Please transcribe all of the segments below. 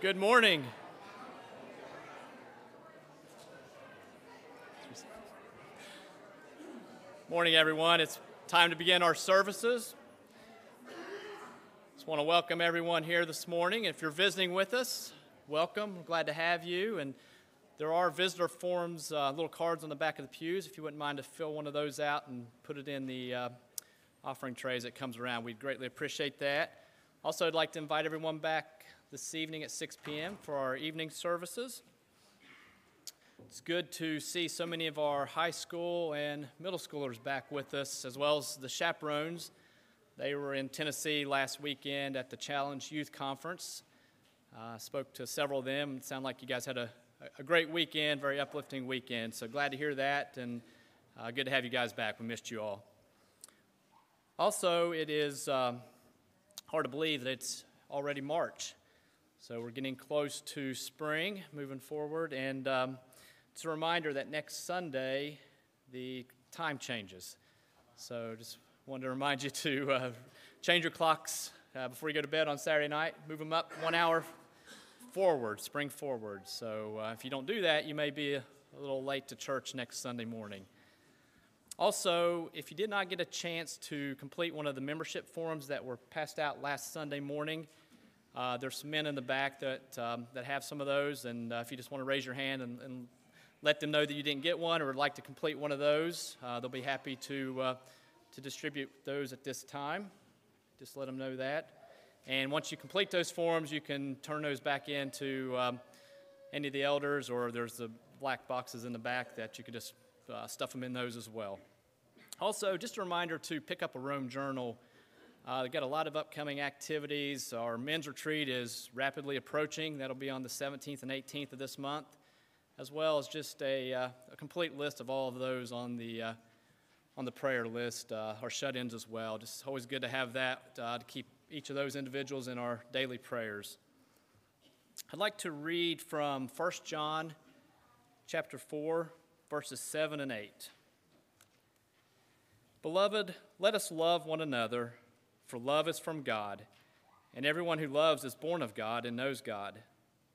Good morning. Morning, everyone. It's time to begin our services. Just want to welcome everyone here this morning. If you're visiting with us, welcome. We're glad to have you. And there are visitor forms, uh, little cards on the back of the pews. If you wouldn't mind to fill one of those out and put it in the uh, offering trays that comes around, we'd greatly appreciate that. Also, I'd like to invite everyone back this evening at 6 p.m. for our evening services. It's good to see so many of our high school and middle schoolers back with us, as well as the chaperones. They were in Tennessee last weekend at the Challenge Youth Conference. Uh, spoke to several of them. It sounded like you guys had a, a great weekend, very uplifting weekend. So glad to hear that, and uh, good to have you guys back. We missed you all. Also, it is um, hard to believe that it's already March. So we're getting close to spring moving forward. And um, it's a reminder that next Sunday, the time changes. So just wanted to remind you to uh, change your clocks uh, before you go to bed on Saturday night. Move them up one hour forward, spring forward. So uh, if you don't do that, you may be a, a little late to church next Sunday morning. Also, if you did not get a chance to complete one of the membership forms that were passed out last Sunday morning, uh, there's some men in the back that, um, that have some of those, and uh, if you just want to raise your hand and, and, let them know that you didn't get one or would like to complete one of those, uh, they'll be happy to, uh, to distribute those at this time. Just let them know that. And once you complete those forms, you can turn those back in to um, any of the elders, or there's the black boxes in the back that you could just uh, stuff them in those as well. Also, just a reminder to pick up a Rome journal uh, they've got a lot of upcoming activities. Our men's retreat is rapidly approaching. That'll be on the 17th and 18th of this month, as well as just a, uh, a complete list of all of those on the, uh, on the prayer list, uh, our shut ins as well. Just always good to have that uh, to keep each of those individuals in our daily prayers. I'd like to read from 1 John chapter 4, verses 7 and 8. Beloved, let us love one another for love is from God, and everyone who loves is born of God and knows God.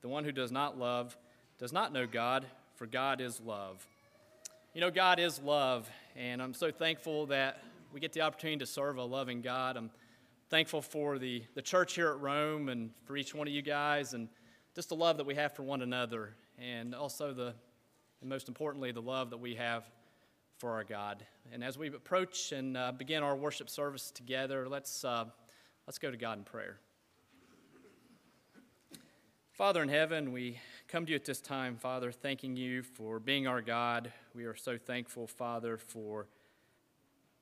The one who does not love does not know God, for God is love. You know, God is love, and I'm so thankful that we get the opportunity to serve a loving God. I'm thankful for the, the church here at Rome and for each one of you guys, and just the love that we have for one another, and also the, and most importantly, the love that we have for our God. And as we approach and uh, begin our worship service together, let's, uh, let's go to God in prayer. Father in heaven, we come to you at this time, Father, thanking you for being our God. We are so thankful, Father, for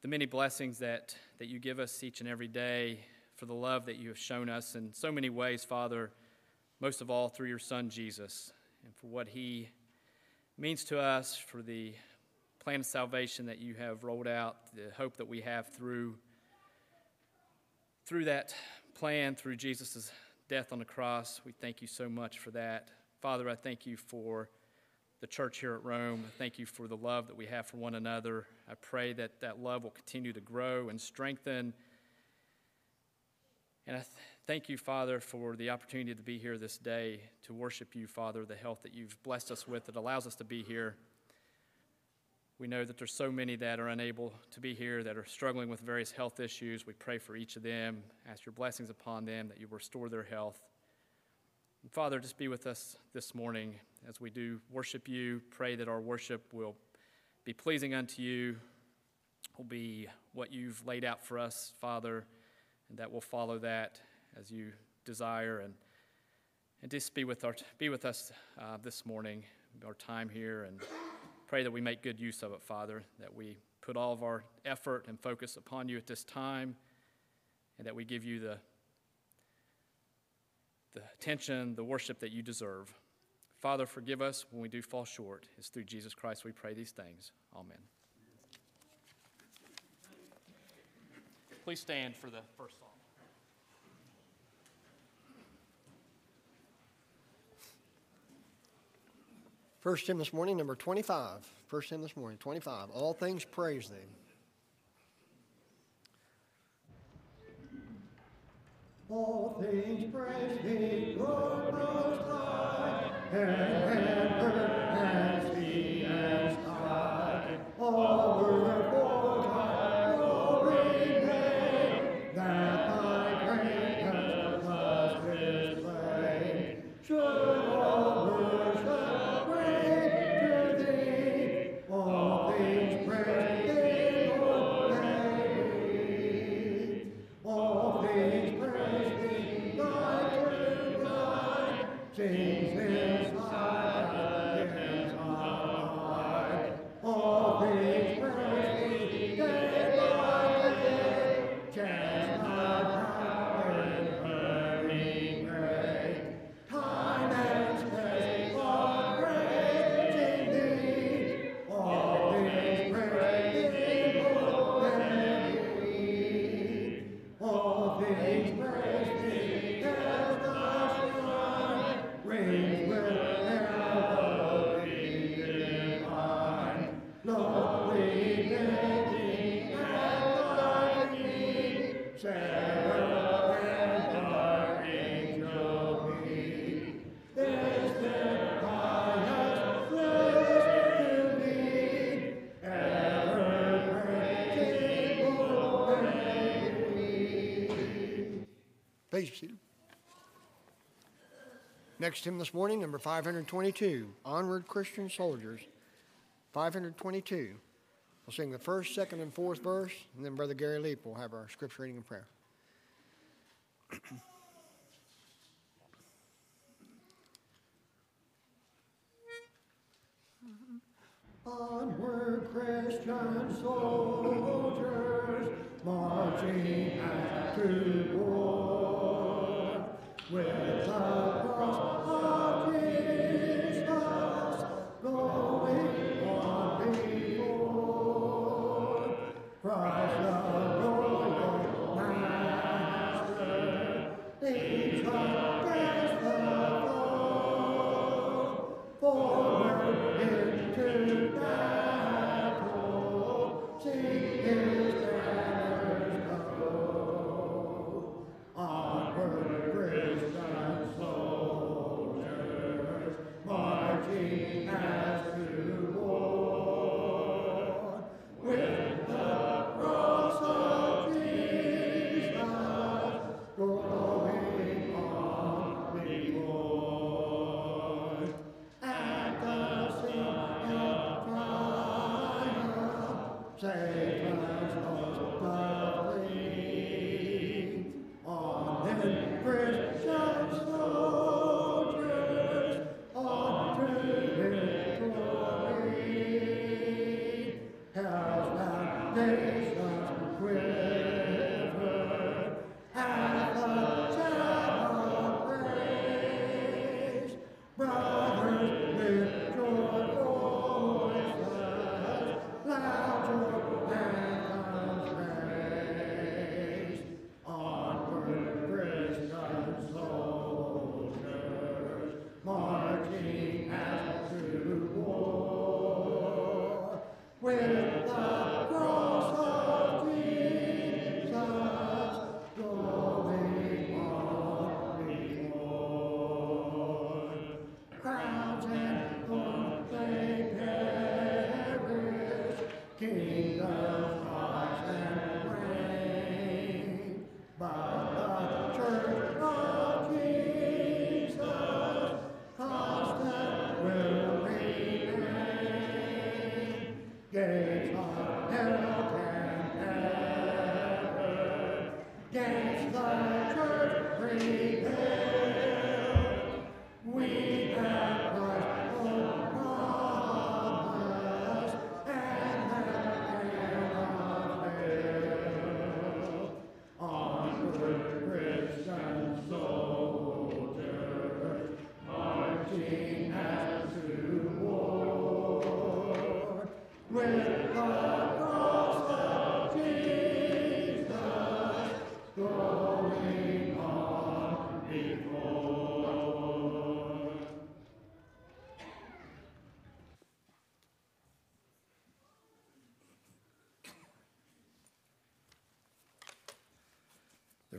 the many blessings that, that you give us each and every day, for the love that you have shown us in so many ways, Father, most of all through your Son, Jesus, and for what he means to us, for the plan of salvation that you have rolled out, the hope that we have through, through that plan, through Jesus' death on the cross. We thank you so much for that. Father, I thank you for the church here at Rome. I thank you for the love that we have for one another. I pray that that love will continue to grow and strengthen. And I th- thank you, Father, for the opportunity to be here this day to worship you, Father, the health that you've blessed us with that allows us to be here. We know that there's so many that are unable to be here, that are struggling with various health issues. We pray for each of them. Ask your blessings upon them, that you restore their health. And Father, just be with us this morning as we do worship you. Pray that our worship will be pleasing unto you, will be what you've laid out for us, Father, and that we'll follow that as you desire. And, and just be with, our, be with us uh, this morning, our time here. and pray that we make good use of it, Father, that we put all of our effort and focus upon you at this time, and that we give you the, the attention, the worship that you deserve. Father, forgive us when we do fall short. It's through Jesus Christ we pray these things. Amen. Please stand for the first song. First hymn this morning, number 25. First hymn this morning, 25. All things praise thee. All things praise thee, Lord Most High, and heaven Please be seated. Next hymn this morning, number 522. Onward Christian Soldiers. 522. We'll sing the first, second, and fourth verse, and then Brother Gary Leap will have our scripture reading and prayer.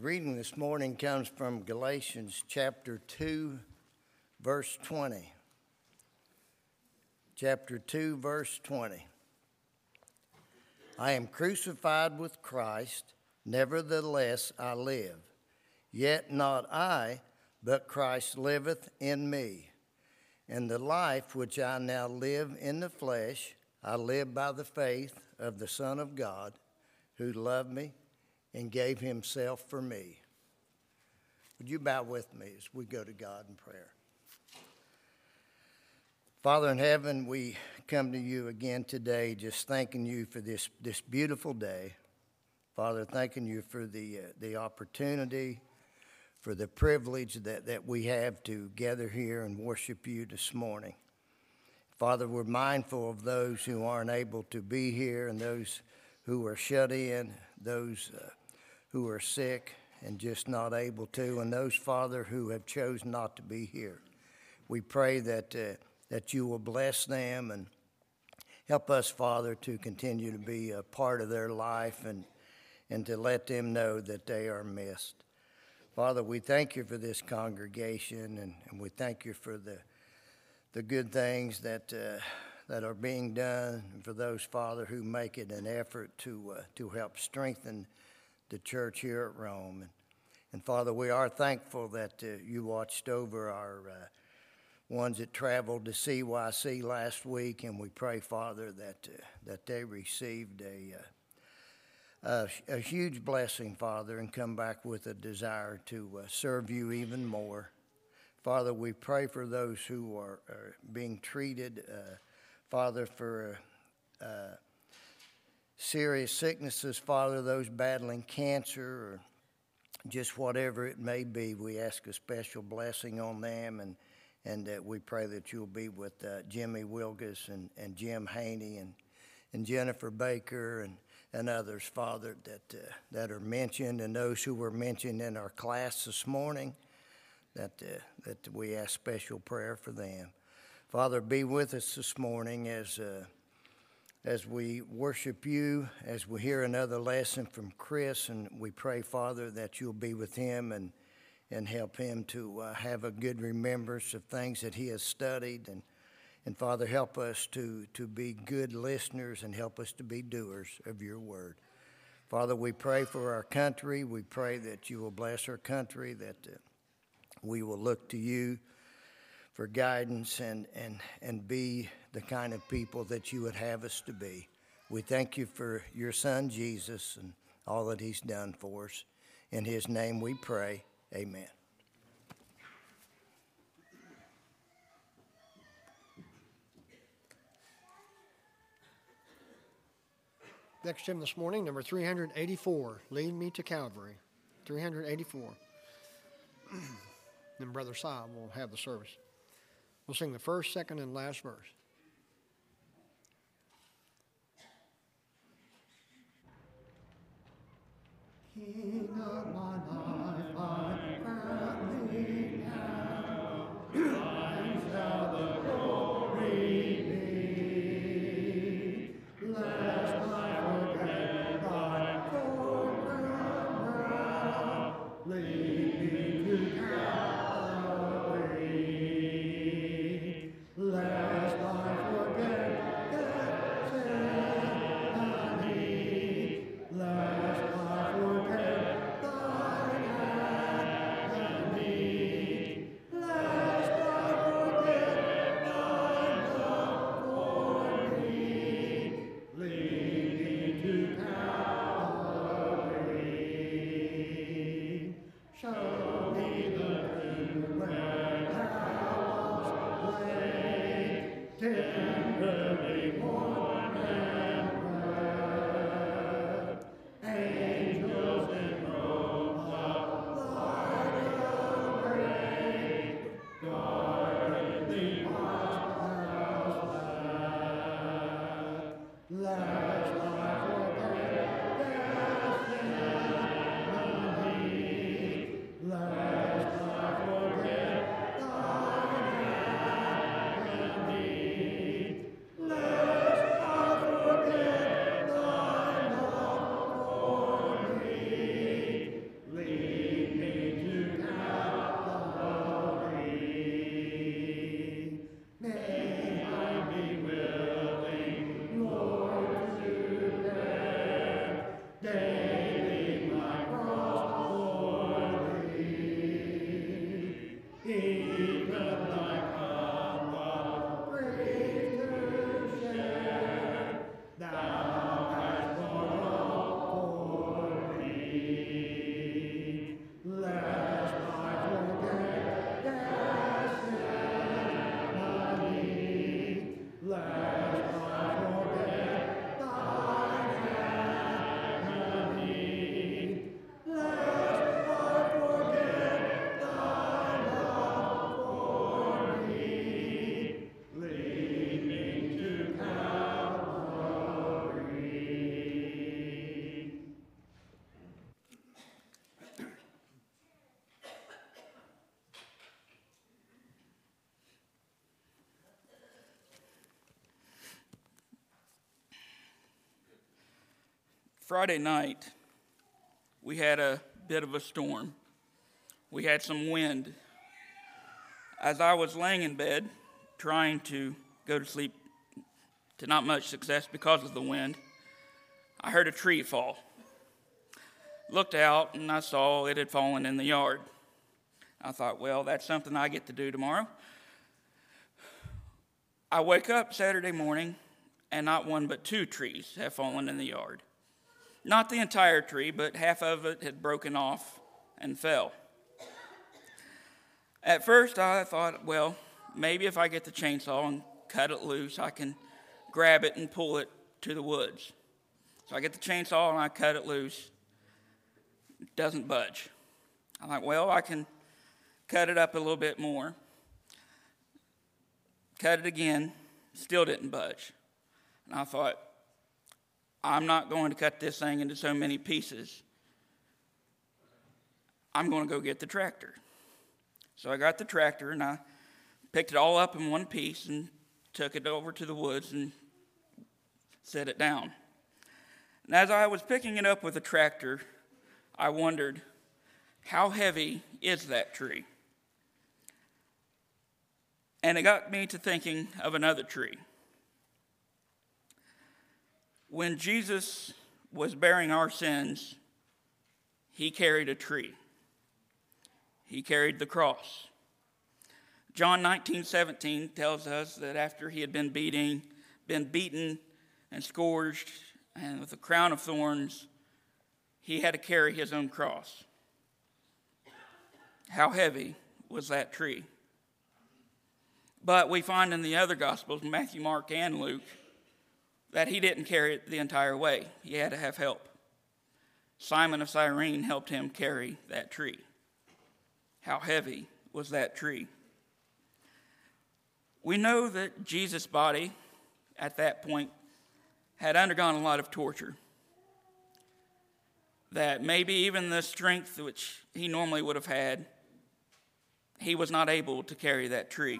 Reading this morning comes from Galatians chapter 2, verse 20. Chapter 2, verse 20. I am crucified with Christ, nevertheless I live. Yet not I, but Christ liveth in me. And the life which I now live in the flesh, I live by the faith of the Son of God, who loved me and gave himself for me. Would you bow with me as we go to God in prayer? Father in heaven, we come to you again today just thanking you for this, this beautiful day. Father, thanking you for the, uh, the opportunity, for the privilege that, that we have to gather here and worship you this morning. Father, we're mindful of those who aren't able to be here and those who are shut in, those uh, who are sick and just not able to, and those, Father, who have chosen not to be here. We pray that, uh, that you will bless them and help us, Father, to continue to be a part of their life and, and to let them know that they are missed. Father, we thank you for this congregation and, and we thank you for the, the good things that, uh, that are being done and for those, Father, who make it an effort to, uh, to help strengthen the church here at Rome. And, and Father, we are thankful that uh, you watched over our uh, ones that traveled to CYC last week, and we pray, Father, that, uh, that they received a, uh, a, a, huge blessing, Father, and come back with a desire to uh, serve you even more. Father, we pray for those who are, are being treated, uh, Father, for serious sicknesses, Father, those battling cancer or just whatever it may be, we ask a special blessing on them and and that we pray that you'll be with uh, Jimmy Wilgus and, and Jim Haney and, and Jennifer Baker and, and others, Father, that, uh, that are mentioned and those who were mentioned in our class this morning, that, uh, that we ask special prayer for them. Father, be with us this morning as uh, as we worship you, as we hear another lesson from Chris, and we pray, Father, that you'll be with him and, and help him to uh, have a good remembrance of things that he has studied. And, and Father, help us to, to be good listeners and help us to be doers of your word. Father, we pray for our country. We pray that you will bless our country, that uh, we will look to you for guidance and, and, and be the kind of people that you would have us to be. We thank you for your son, Jesus, and all that he's done for us. In his name we pray. Amen. Next hymn this morning, number 384, Lead Me to Calvary. 384. then Brother Si will have the service. We'll sing the first, second, and last verse. King of my life, Friday night, we had a bit of a storm. We had some wind. As I was laying in bed, trying to go to sleep to not much success because of the wind, I heard a tree fall. Looked out and I saw it had fallen in the yard. I thought, well, that's something I get to do tomorrow. I wake up Saturday morning and not one but two trees have fallen in the yard. Not the entire tree, but half of it had broken off and fell. At first, I thought, well, maybe if I get the chainsaw and cut it loose, I can grab it and pull it to the woods. So I get the chainsaw and I cut it loose. It doesn't budge. I'm like, well, I can cut it up a little bit more. Cut it again, still didn't budge. And I thought, I'm not going to cut this thing into so many pieces. I'm going to go get the tractor. So I got the tractor and I picked it all up in one piece and took it over to the woods and set it down. And as I was picking it up with the tractor, I wondered, how heavy is that tree? And it got me to thinking of another tree. When Jesus was bearing our sins, he carried a tree. He carried the cross. John 19, 17 tells us that after he had been beating, been beaten and scourged, and with a crown of thorns, he had to carry his own cross. How heavy was that tree? But we find in the other Gospels, Matthew, Mark, and Luke, that he didn't carry it the entire way. He had to have help. Simon of Cyrene helped him carry that tree. How heavy was that tree? We know that Jesus' body at that point had undergone a lot of torture. That maybe even the strength which he normally would have had, he was not able to carry that tree.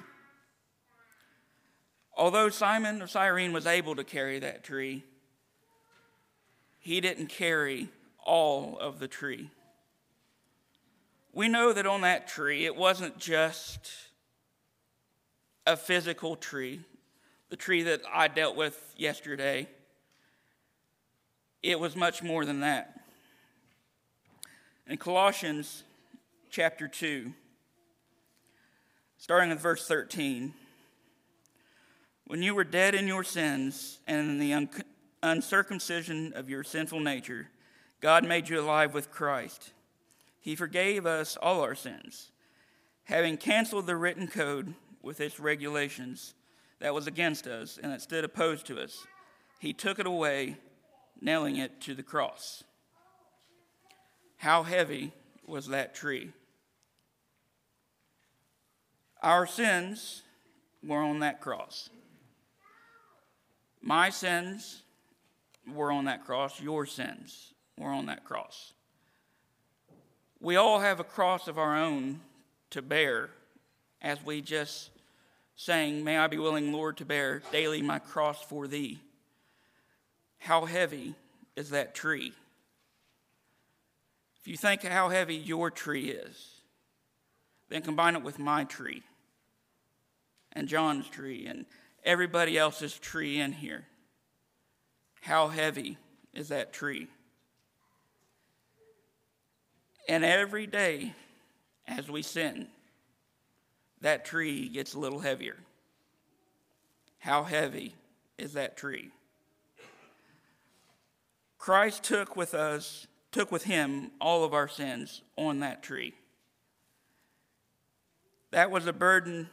Although Simon of Cyrene was able to carry that tree, he didn't carry all of the tree. We know that on that tree, it wasn't just a physical tree, the tree that I dealt with yesterday. It was much more than that. In Colossians chapter 2, starting with verse 13, when you were dead in your sins and in the un- uncircumcision of your sinful nature, God made you alive with Christ. He forgave us all our sins, having canceled the written code with its regulations that was against us and that stood opposed to us. He took it away, nailing it to the cross. How heavy was that tree? Our sins were on that cross. My sins were on that cross, your sins were on that cross. We all have a cross of our own to bear as we just sang, May I be willing, Lord, to bear daily my cross for thee. How heavy is that tree? If you think how heavy your tree is, then combine it with my tree and John's tree and everybody else's tree in here. How heavy is that tree? And every day as we sin, that tree gets a little heavier. How heavy is that tree? Christ took with us, took with him all of our sins on that tree. That was a burden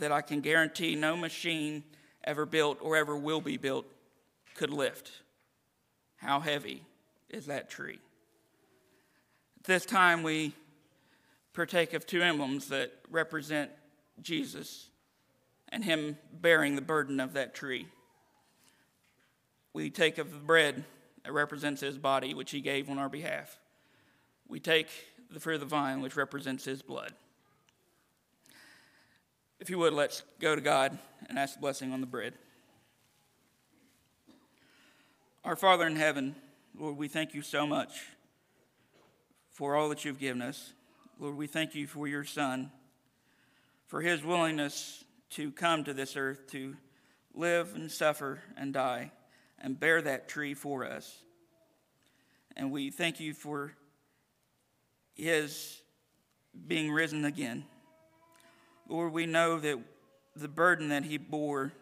that I can guarantee no machine ever built or ever will be built could lift. How heavy is that tree? At this time, we partake of two emblems that represent Jesus and Him bearing the burden of that tree. We take of the bread that represents His body, which He gave on our behalf. We take the fruit of the vine, which represents His blood. If you would, let's go to God and ask the blessing on the bread. Our Father in heaven, Lord, we thank you so much for all that you've given us. Lord, we thank you for your Son, for his willingness to come to this earth to live and suffer and die and bear that tree for us. And we thank you for his being risen again. Lord, we know that the burden that he bore,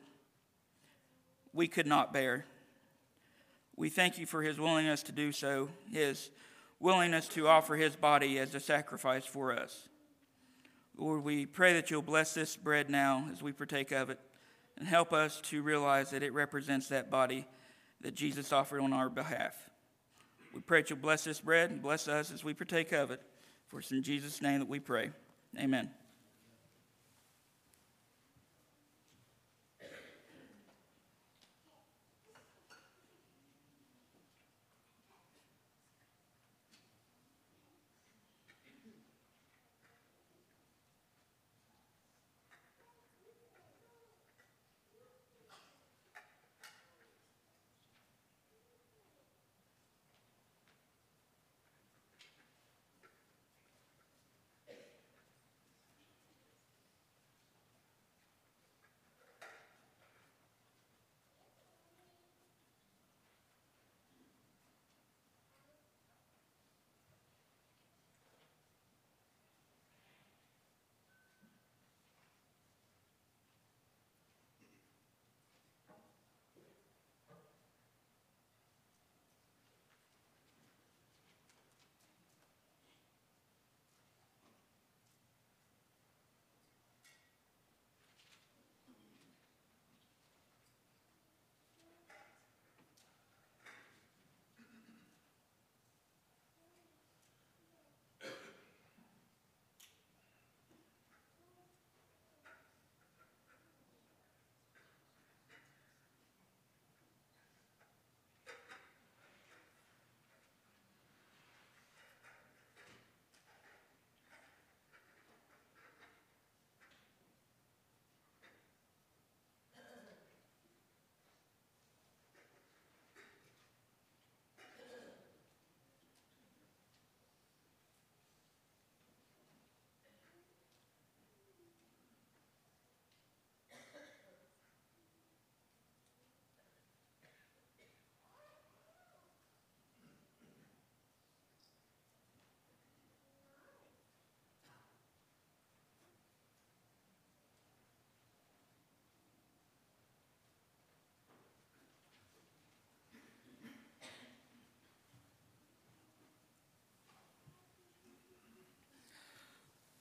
we could not bear. We thank you for his willingness to do so, his willingness to offer his body as a sacrifice for us. Lord, we pray that you'll bless this bread now as we partake of it and help us to realize that it represents that body that Jesus offered on our behalf. We pray that you'll bless this bread and bless us as we partake of it. For it's in Jesus' name that we pray. Amen.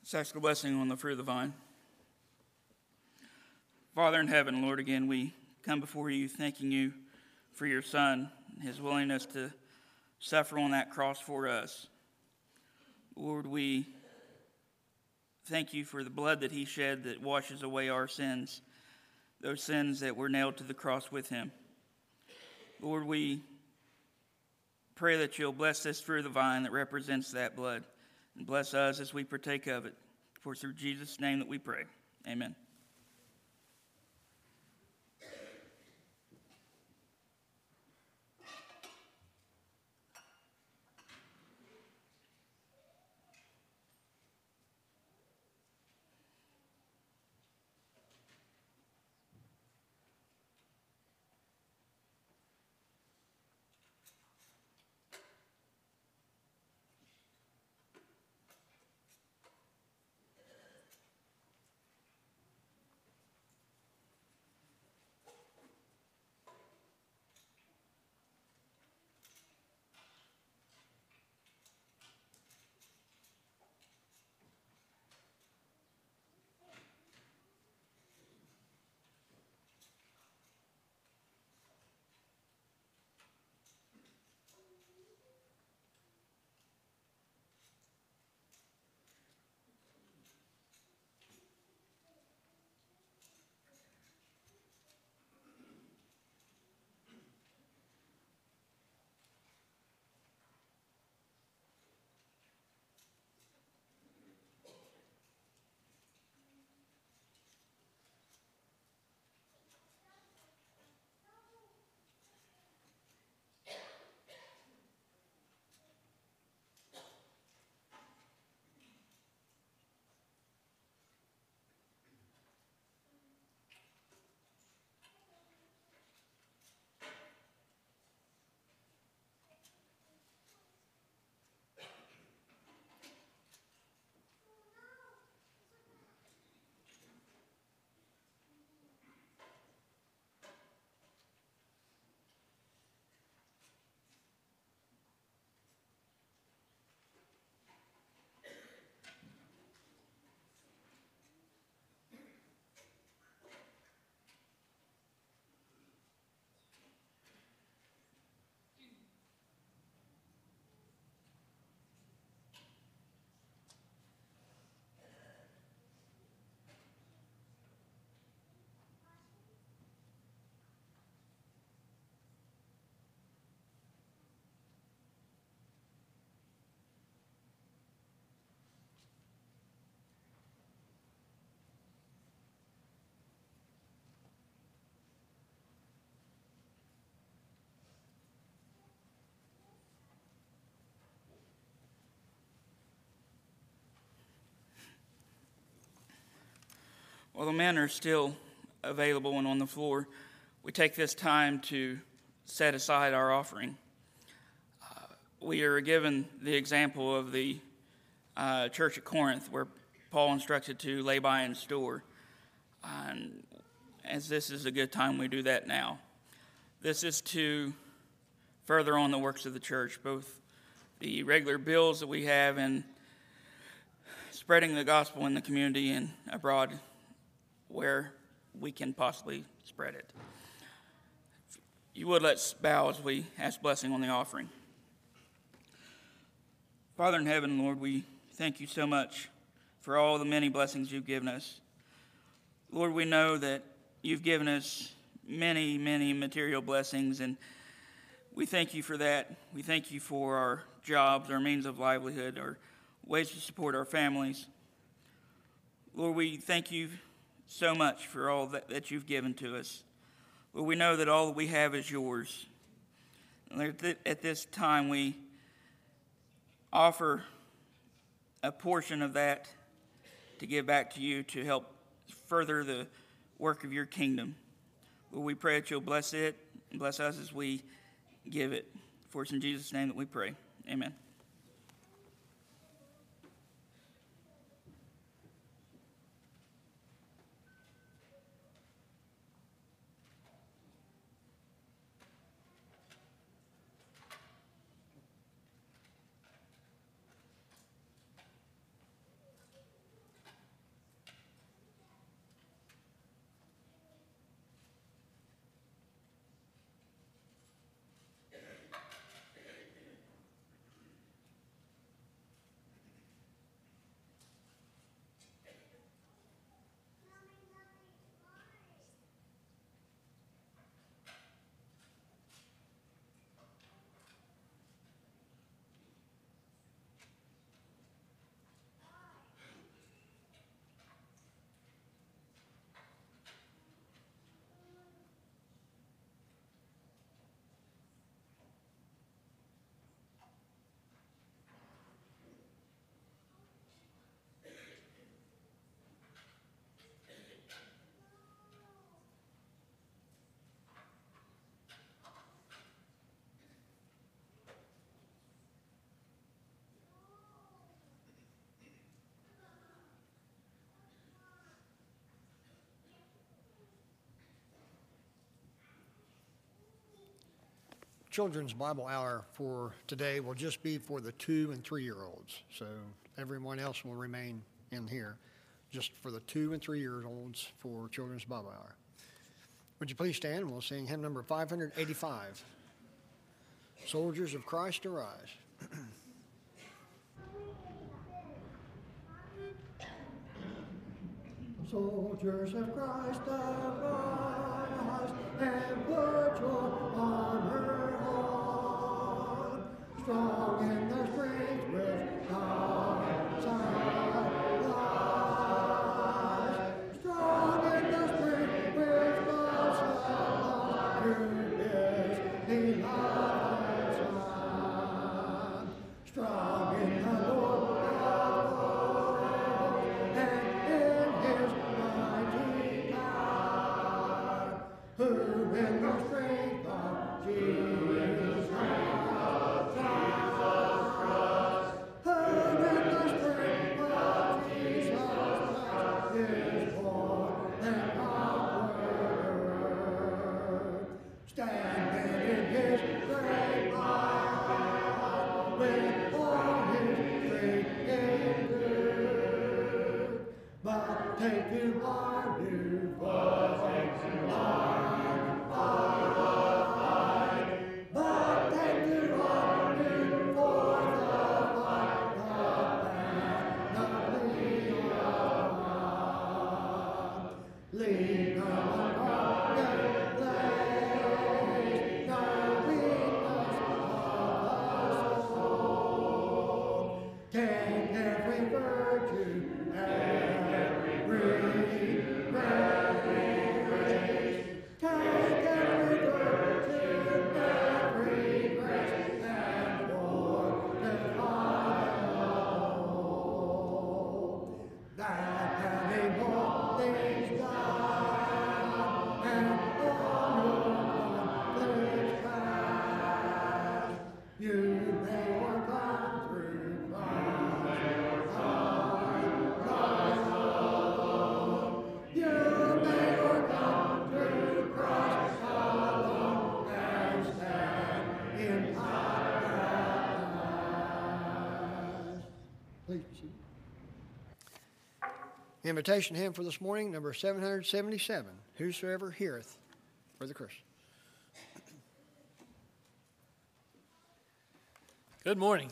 Let's ask a blessing on the fruit of the vine. Father in heaven, Lord, again, we come before you thanking you for your Son, his willingness to suffer on that cross for us. Lord, we thank you for the blood that he shed that washes away our sins, those sins that were nailed to the cross with him. Lord, we pray that you'll bless this fruit of the vine that represents that blood. And bless us as we partake of it. For through Jesus' name that we pray. Amen. While the men are still available and on the floor, we take this time to set aside our offering. Uh, we are given the example of the uh, church at Corinth where Paul instructed to lay by and store. And as this is a good time, we do that now. This is to further on the works of the church, both the regular bills that we have and spreading the gospel in the community and abroad where we can possibly spread it. If you would let's bow as we ask blessing on the offering. Father in heaven, Lord, we thank you so much for all the many blessings you've given us. Lord, we know that you've given us many, many material blessings, and we thank you for that. We thank you for our jobs, our means of livelihood, our ways to support our families. Lord, we thank you so much for all that, that you've given to us. Lord, we know that all that we have is yours. And At this time, we offer a portion of that to give back to you to help further the work of your kingdom. Lord, we pray that you'll bless it and bless us as we give it. For it's in Jesus' name that we pray. Amen. Children's Bible Hour for today will just be for the two and three year olds. So everyone else will remain in here, just for the two and three year olds for Children's Bible Hour. Would you please stand and we'll sing hymn number 585 Soldiers of Christ Arise. Soldiers of Christ arise and put your armor strong in the strength which God Invitation hymn for this morning, number 777, Whosoever Heareth. Brother Chris. Good morning.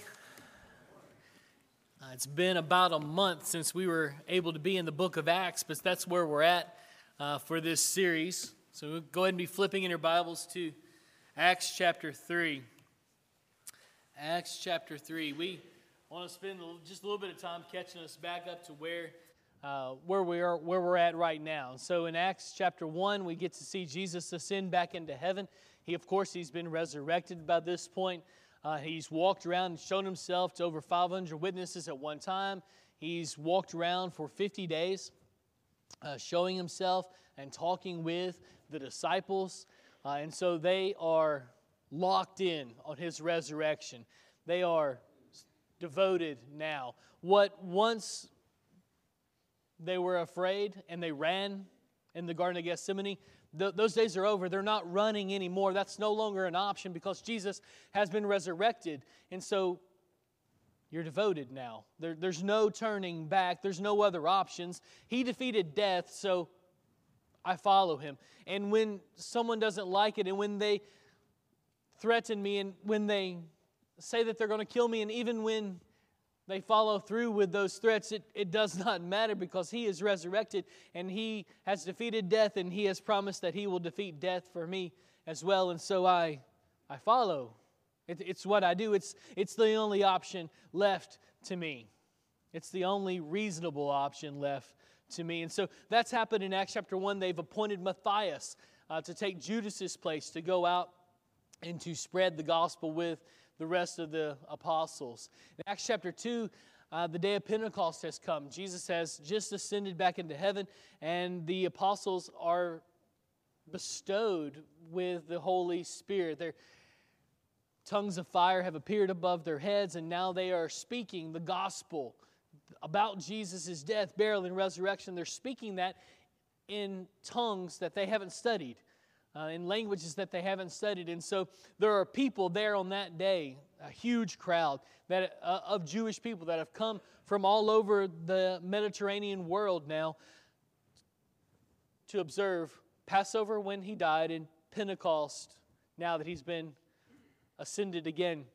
Uh, it's been about a month since we were able to be in the book of Acts, but that's where we're at uh, for this series. So we'll go ahead and be flipping in your Bibles to Acts chapter 3. Acts chapter 3. We want to spend just a little bit of time catching us back up to where. Uh, where we are, where we're at right now. So in Acts chapter one, we get to see Jesus ascend back into heaven. He, of course, he's been resurrected by this point. Uh, he's walked around and shown himself to over 500 witnesses at one time. He's walked around for 50 days, uh, showing himself and talking with the disciples. Uh, and so they are locked in on his resurrection. They are devoted now. What once they were afraid and they ran in the Garden of Gethsemane, th- those days are over. They're not running anymore. That's no longer an option because Jesus has been resurrected. And so you're devoted now. There, there's no turning back, there's no other options. He defeated death, so I follow him. And when someone doesn't like it and when they threaten me and when they say that they're going to kill me, and even when they follow through with those threats, it, it does not matter because he is resurrected and he has defeated death and he has promised that he will defeat death for me as well. And so I, I follow. It, it's what I do, it's, it's the only option left to me. It's the only reasonable option left to me. And so that's happened in Acts chapter 1. They've appointed Matthias uh, to take Judas's place to go out and to spread the gospel with the rest of the apostles. In Acts chapter 2, uh, the day of Pentecost has come. Jesus has just ascended back into heaven, and the apostles are bestowed with the Holy Spirit. Their tongues of fire have appeared above their heads, and now they are speaking the gospel about Jesus' death, burial, and resurrection. They're speaking that in tongues that they haven't studied uh, in languages that they haven't studied. And so there are people there on that day, a huge crowd that, uh, of Jewish people that have come from all over the Mediterranean world now to observe Passover when he died and Pentecost now that he's been ascended again.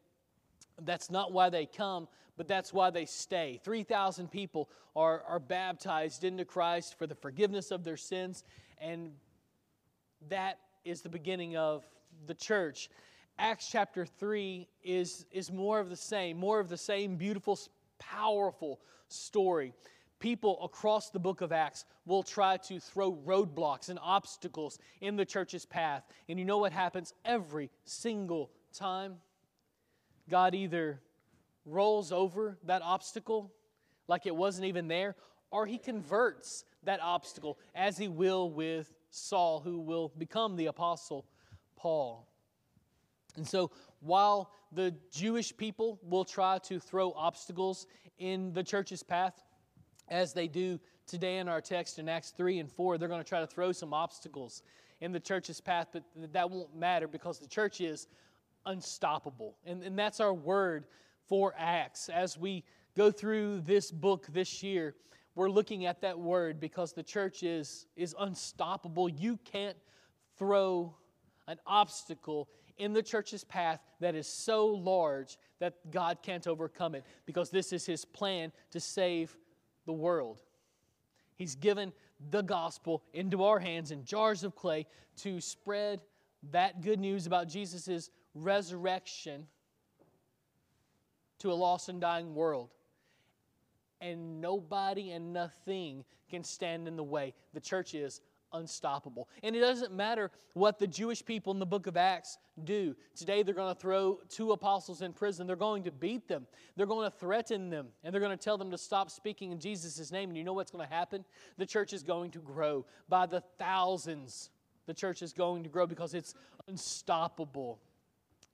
That's not why they come, but that's why they stay. 3,000 people are, are baptized into Christ for the forgiveness of their sins, and that is the beginning of the church. Acts chapter 3 is, is more of the same, more of the same beautiful, powerful story. People across the book of Acts will try to throw roadblocks and obstacles in the church's path. And you know what happens every single time? God either rolls over that obstacle like it wasn't even there, or he converts that obstacle as he will with Saul, who will become the Apostle Paul. And so, while the Jewish people will try to throw obstacles in the church's path, as they do today in our text in Acts 3 and 4, they're going to try to throw some obstacles in the church's path, but that won't matter because the church is unstoppable. And, and that's our word for Acts. As we go through this book this year, we're looking at that word because the church is, is unstoppable. You can't throw an obstacle in the church's path that is so large that God can't overcome it because this is His plan to save the world. He's given the gospel into our hands in jars of clay to spread that good news about Jesus' resurrection to a lost and dying world and nobody and nothing can stand in the way. The church is unstoppable. And it doesn't matter what the Jewish people in the book of Acts do. Today they're going to throw two apostles in prison. They're going to beat them. They're going to threaten them. And they're going to tell them to stop speaking in Jesus' name. And you know what's going to happen? The church is going to grow by the thousands. The church is going to grow because it's unstoppable.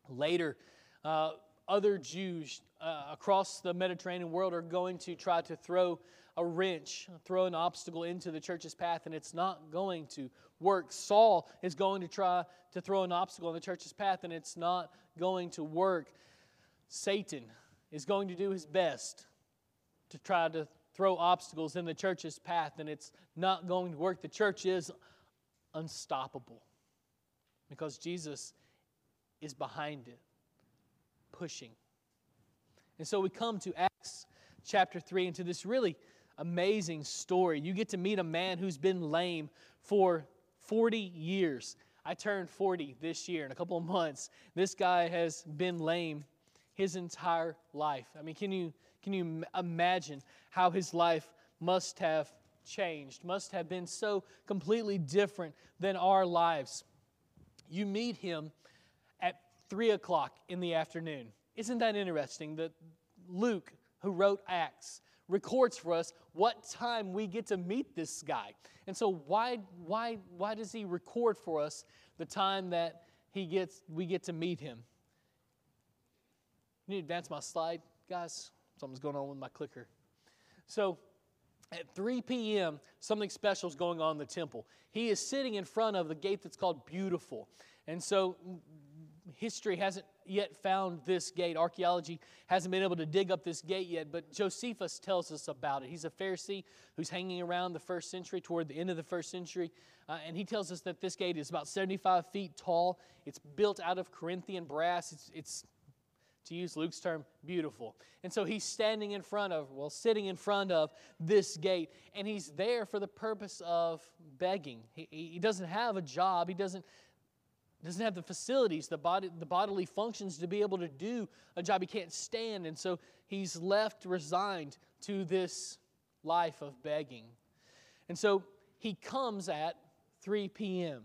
Later, uh, other Jews uh, across the Mediterranean world are going to try to throw a wrench, throw an obstacle into the church's path, and it's not going to work. Saul is going to try to throw an obstacle in the church's path, and it's not going to work. Satan is going to do his best to try to throw obstacles in the church's path, and it's not going to work. The church is unstoppable because Jesus is behind it, pushing. And so we come to Acts chapter 3 and to this really amazing story. You get to meet a man who's been lame for 40 years. I turned 40 this year in a couple of months. This guy has been lame his entire life. I mean, can you, can you imagine how his life must have changed, must have been so completely different than our lives? You meet him 3 o'clock in the afternoon. Isn't that interesting that Luke, who wrote Acts, records for us what time we get to meet this guy. And so why why why does he record for us the time that he gets we get to meet him? You need to advance my slide, guys. Something's going on with my clicker. So at 3 p.m., something special is going on in the temple. He is sitting in front of the gate that's called Beautiful. And so history hasn't yet found this gate. Archaeology hasn't been able to dig up this gate yet, but Josephus tells us about it. He's a Pharisee who's hanging around the first century, toward the end of the first century, uh, and he tells us that this gate is about 75 feet tall. It's built out of Corinthian brass. It's, it's to use Luke's term, beautiful. And so he's standing in front of, well, sitting in front of this gate, and he's there for the purpose of begging. He, he doesn't have a job, he doesn't doesn't have the facilities, the, body, the bodily functions to be able to do a job. He can't stand. And so he's left resigned to this life of begging. And so he comes at 3 p.m.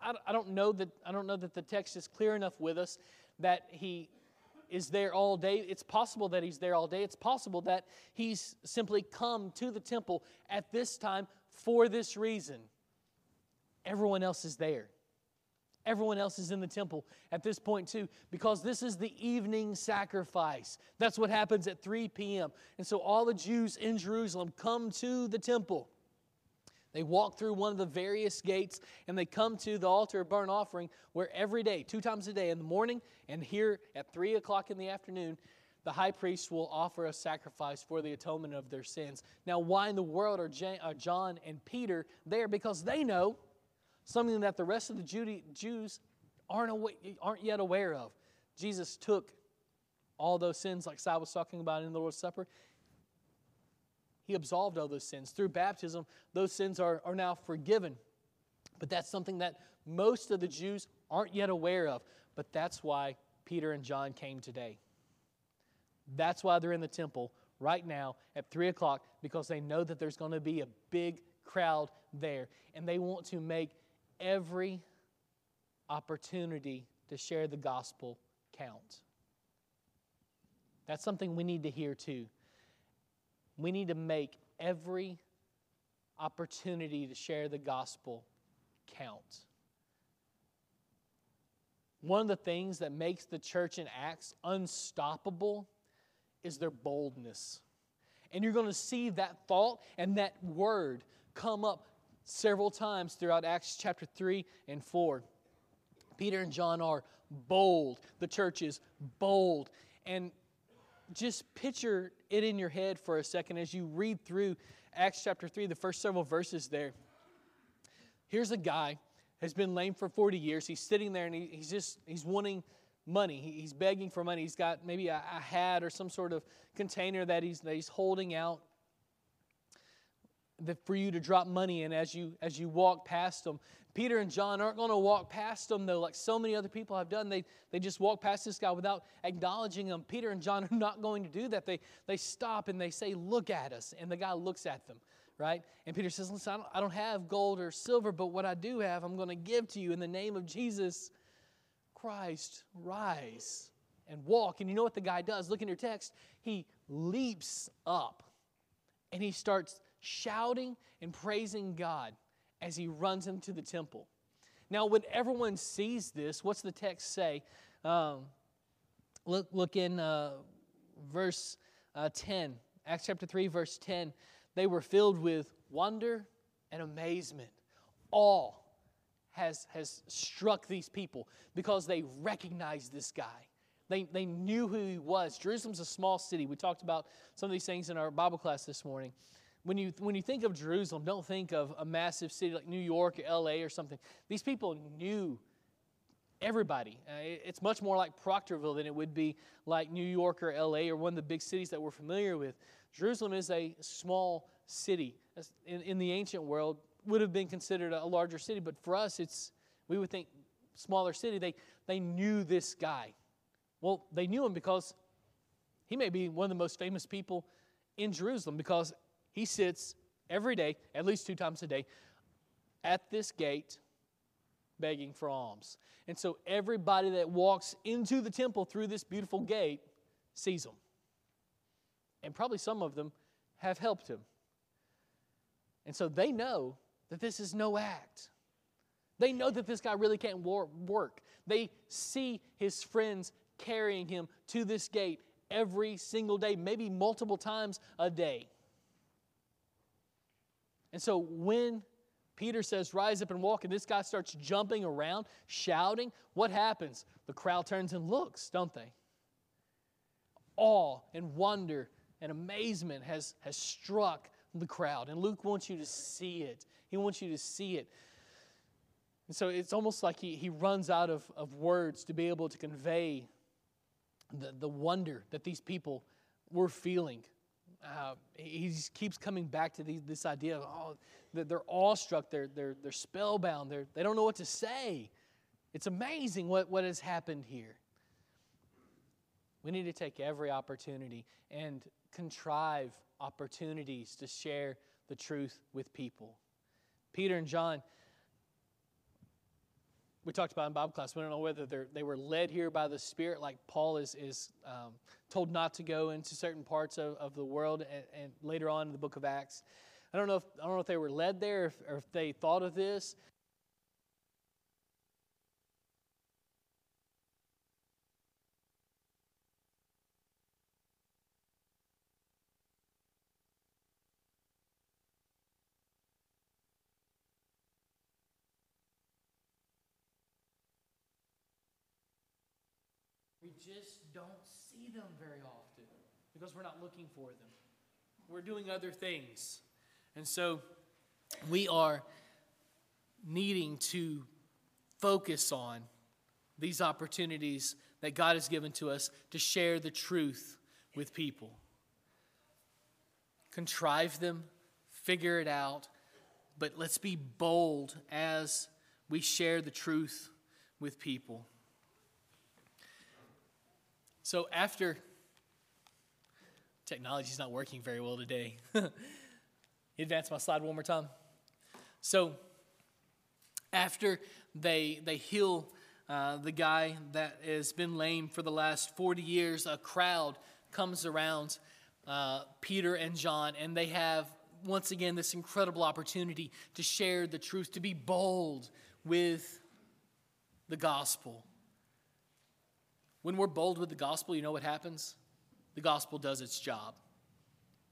I, I, don't know that, I don't know that the text is clear enough with us that he is there all day. It's possible that he's there all day. It's possible that he's simply come to the temple at this time for this reason. Everyone else is there. Everyone else is in the temple at this point, too, because this is the evening sacrifice. That's what happens at 3 p.m. And so all the Jews in Jerusalem come to the temple. They walk through one of the various gates and they come to the altar of burnt offering, where every day, two times a day, in the morning and here at 3 o'clock in the afternoon, the high priest will offer a sacrifice for the atonement of their sins. Now, why in the world are uh, John and Peter there? Because they know something that the rest of the Jews aren't, aren't yet aware of. Jesus took all those sins, like Si was talking about in the Lord's Supper. He absolved all those sins. Through baptism, those sins are, are now forgiven. But that's something that most of the Jews aren't yet aware of. But that's why Peter and John came today. That's why they're in the temple right now at 3 o'clock, because they know that there's going to be a big crowd there. And they want to make every opportunity to share the gospel count. That's something we need to hear too. We need to make every opportunity to share the gospel count. One of the things that makes the church in Acts unstoppable is their boldness. And you're going to see that thought and that word come up several times throughout Acts chapter 3 and 4. Peter and John are bold. The church is bold. And just picture it in your head for a second as you read through Acts chapter 3, the first several verses there. Here's a guy has been lame for 40 years. He's sitting there and he, he's just he's wanting money. He, he's begging for money. He's got maybe a, a hat or some sort of container that he's, that he's holding out for you to drop money in as you as you walk past them. Peter and John aren't going to walk past them though, like so many other people have done. They they just walk past this guy without acknowledging him. Peter and John are not going to do that. They they stop and they say, "Look at us," and the guy looks at them. Right? And Peter says, Listen, I don't, I don't have gold or silver, but what I do have, I'm going to give to you in the name of Jesus Christ. Rise and walk. And you know what the guy does? Look in your text. He leaps up and he starts shouting and praising God as he runs into the temple. Now, when everyone sees this, what's the text say? Um, look, look in uh, verse uh, 10, Acts chapter 3, verse 10. They were filled with wonder and amazement. Awe has, has struck these people because they recognized this guy. They, they knew who he was. Jerusalem's a small city. We talked about some of these things in our Bible class this morning. When you, when you think of Jerusalem, don't think of a massive city like New York or LA or something. These people knew everybody. Uh, it's much more like Proctorville than it would be like New York or LA or one of the big cities that we're familiar with. Jerusalem is a small city. In, in the ancient world, would have been considered a larger city, but for us, it's we would think smaller city. They they knew this guy. Well, they knew him because he may be one of the most famous people in Jerusalem because he sits every day, at least two times a day, at this gate begging for alms. And so everybody that walks into the temple through this beautiful gate sees him. And probably some of them have helped him. And so they know that this is no act. They know that this guy really can't work. They see his friends carrying him to this gate every single day, maybe multiple times a day. And so when Peter says, Rise up and walk, and this guy starts jumping around, shouting, what happens? The crowd turns and looks, don't they? Awe and wonder and amazement has, has struck the crowd. And Luke wants you to see it. He wants you to see it. And so it's almost like he, he runs out of, of words to be able to convey the, the wonder that these people were feeling. Uh, he keeps coming back to these, this idea of, oh, that they're awestruck, they're, they're, they're spellbound, they're, they don't know what to say. It's amazing what, what has happened here. We need to take every opportunity and contrive opportunities to share the truth with people. Peter and John, we talked about in Bible class. We don't know whether they were led here by the Spirit, like Paul is, is um, told not to go into certain parts of, of the world, and, and, later on in the book of Acts. I don't know if, I don't know if they were led there if, or if they thought of this. Just don't see them very often because we're not looking for them. We're doing other things. And so we are needing to focus on these opportunities that God has given to us to share the truth with people. Contrive them, figure it out, but let's be bold as we share the truth with people. So after technology's not working very well today. Advance my slide one more time. So after they they heal uh, the guy that has been lame for the last 40 years, a crowd comes around uh, Peter and John, and they have once again this incredible opportunity to share the truth, to be bold with the gospel. When we're bold with the gospel, you know what happens? The gospel does its job.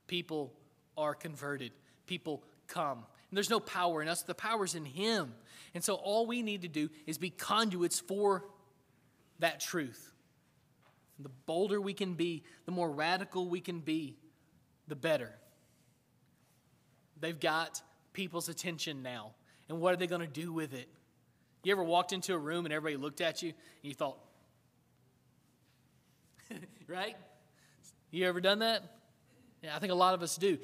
People are converted, people come. And there's no power in us, the power's in Him. And so all we need to do is be conduits for that truth. And the bolder we can be, the more radical we can be, the better. They've got people's attention now. And what are they going to do with it? You ever walked into a room and everybody looked at you and you thought, right? You ever done that? Yeah, I think a lot of us do.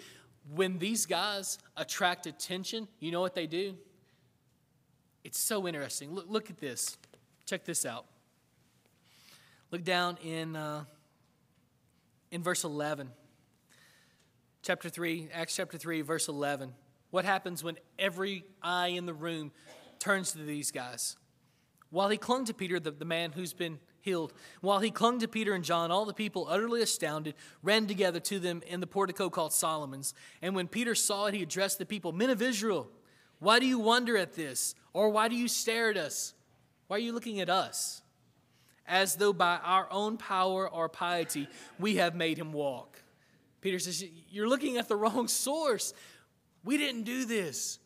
When these guys attract attention, you know what they do? It's so interesting. Look, look at this. Check this out. Look down in, uh, in verse 11. Chapter 3, Acts chapter 3, verse 11. What happens when every eye in the room turns to these guys? While he clung to Peter, the, the man who's been healed. While he clung to Peter and John, all the people, utterly astounded, ran together to them in the portico called Solomon's. And when Peter saw it, he addressed the people Men of Israel, why do you wonder at this? Or why do you stare at us? Why are you looking at us? As though by our own power or piety we have made him walk. Peter says, You're looking at the wrong source. We didn't do this.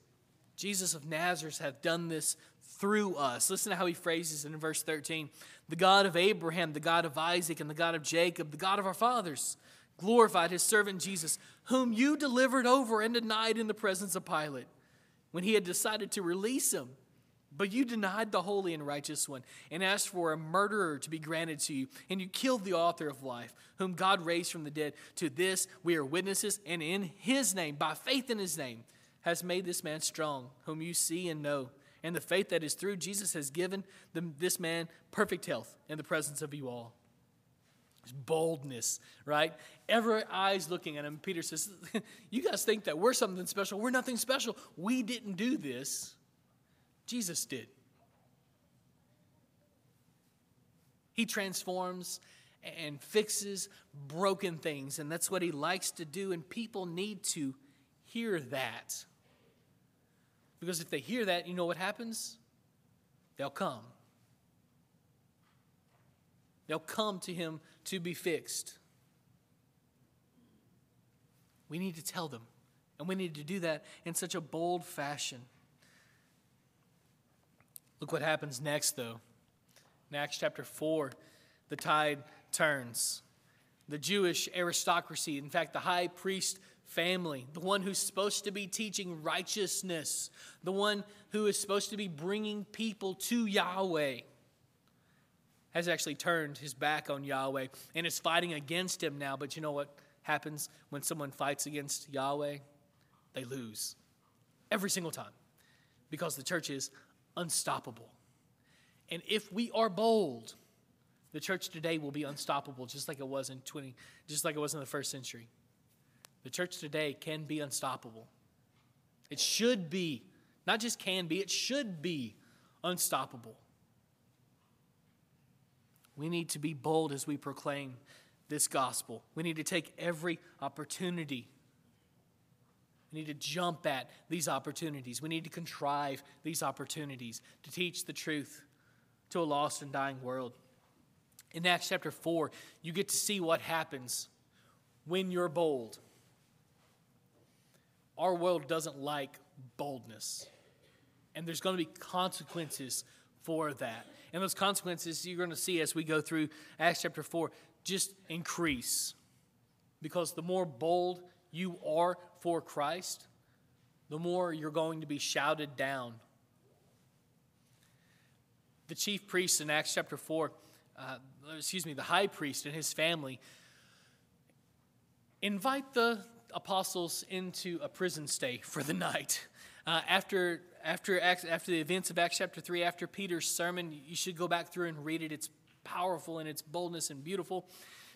Jesus of Nazareth hath done this through us. Listen to how he phrases it in verse 13 The God of Abraham, the God of Isaac, and the God of Jacob, the God of our fathers, glorified his servant Jesus, whom you delivered over and denied in the presence of Pilate when he had decided to release him. But you denied the holy and righteous one and asked for a murderer to be granted to you, and you killed the author of life, whom God raised from the dead. To this we are witnesses, and in his name, by faith in his name, has made this man strong, whom you see and know. And the faith that is through Jesus has given this man perfect health in the presence of you all. It's Boldness, right? Every eyes looking at him. Peter says, You guys think that we're something special. We're nothing special. We didn't do this. Jesus did. He transforms and fixes broken things, and that's what he likes to do, and people need to hear that. Because if they hear that, you know what happens? They'll come. They'll come to him to be fixed. We need to tell them, and we need to do that in such a bold fashion. Look what happens next, though. In Acts chapter 4, the tide turns. The Jewish aristocracy, in fact, the high priest family, the one who's supposed to be teaching righteousness, the one who is supposed to be bringing people to Yahweh, has actually turned his back on Yahweh and is fighting against him now. But you know what happens when someone fights against Yahweh? They lose every single time because the church is unstoppable. And if we are bold, the church today will be unstoppable just like it was in 20 just like it was in the first century. The church today can be unstoppable. It should be, not just can be, it should be unstoppable. We need to be bold as we proclaim this gospel. We need to take every opportunity we need to jump at these opportunities. We need to contrive these opportunities to teach the truth to a lost and dying world. In Acts chapter 4, you get to see what happens when you're bold. Our world doesn't like boldness, and there's going to be consequences for that. And those consequences you're going to see as we go through Acts chapter 4 just increase. Because the more bold you are for Christ, the more you're going to be shouted down. The chief priest in Acts chapter 4, uh, excuse me, the high priest and his family invite the apostles into a prison stay for the night. Uh, after, after, after the events of Acts chapter 3, after Peter's sermon, you should go back through and read it. It's powerful in its boldness and beautiful.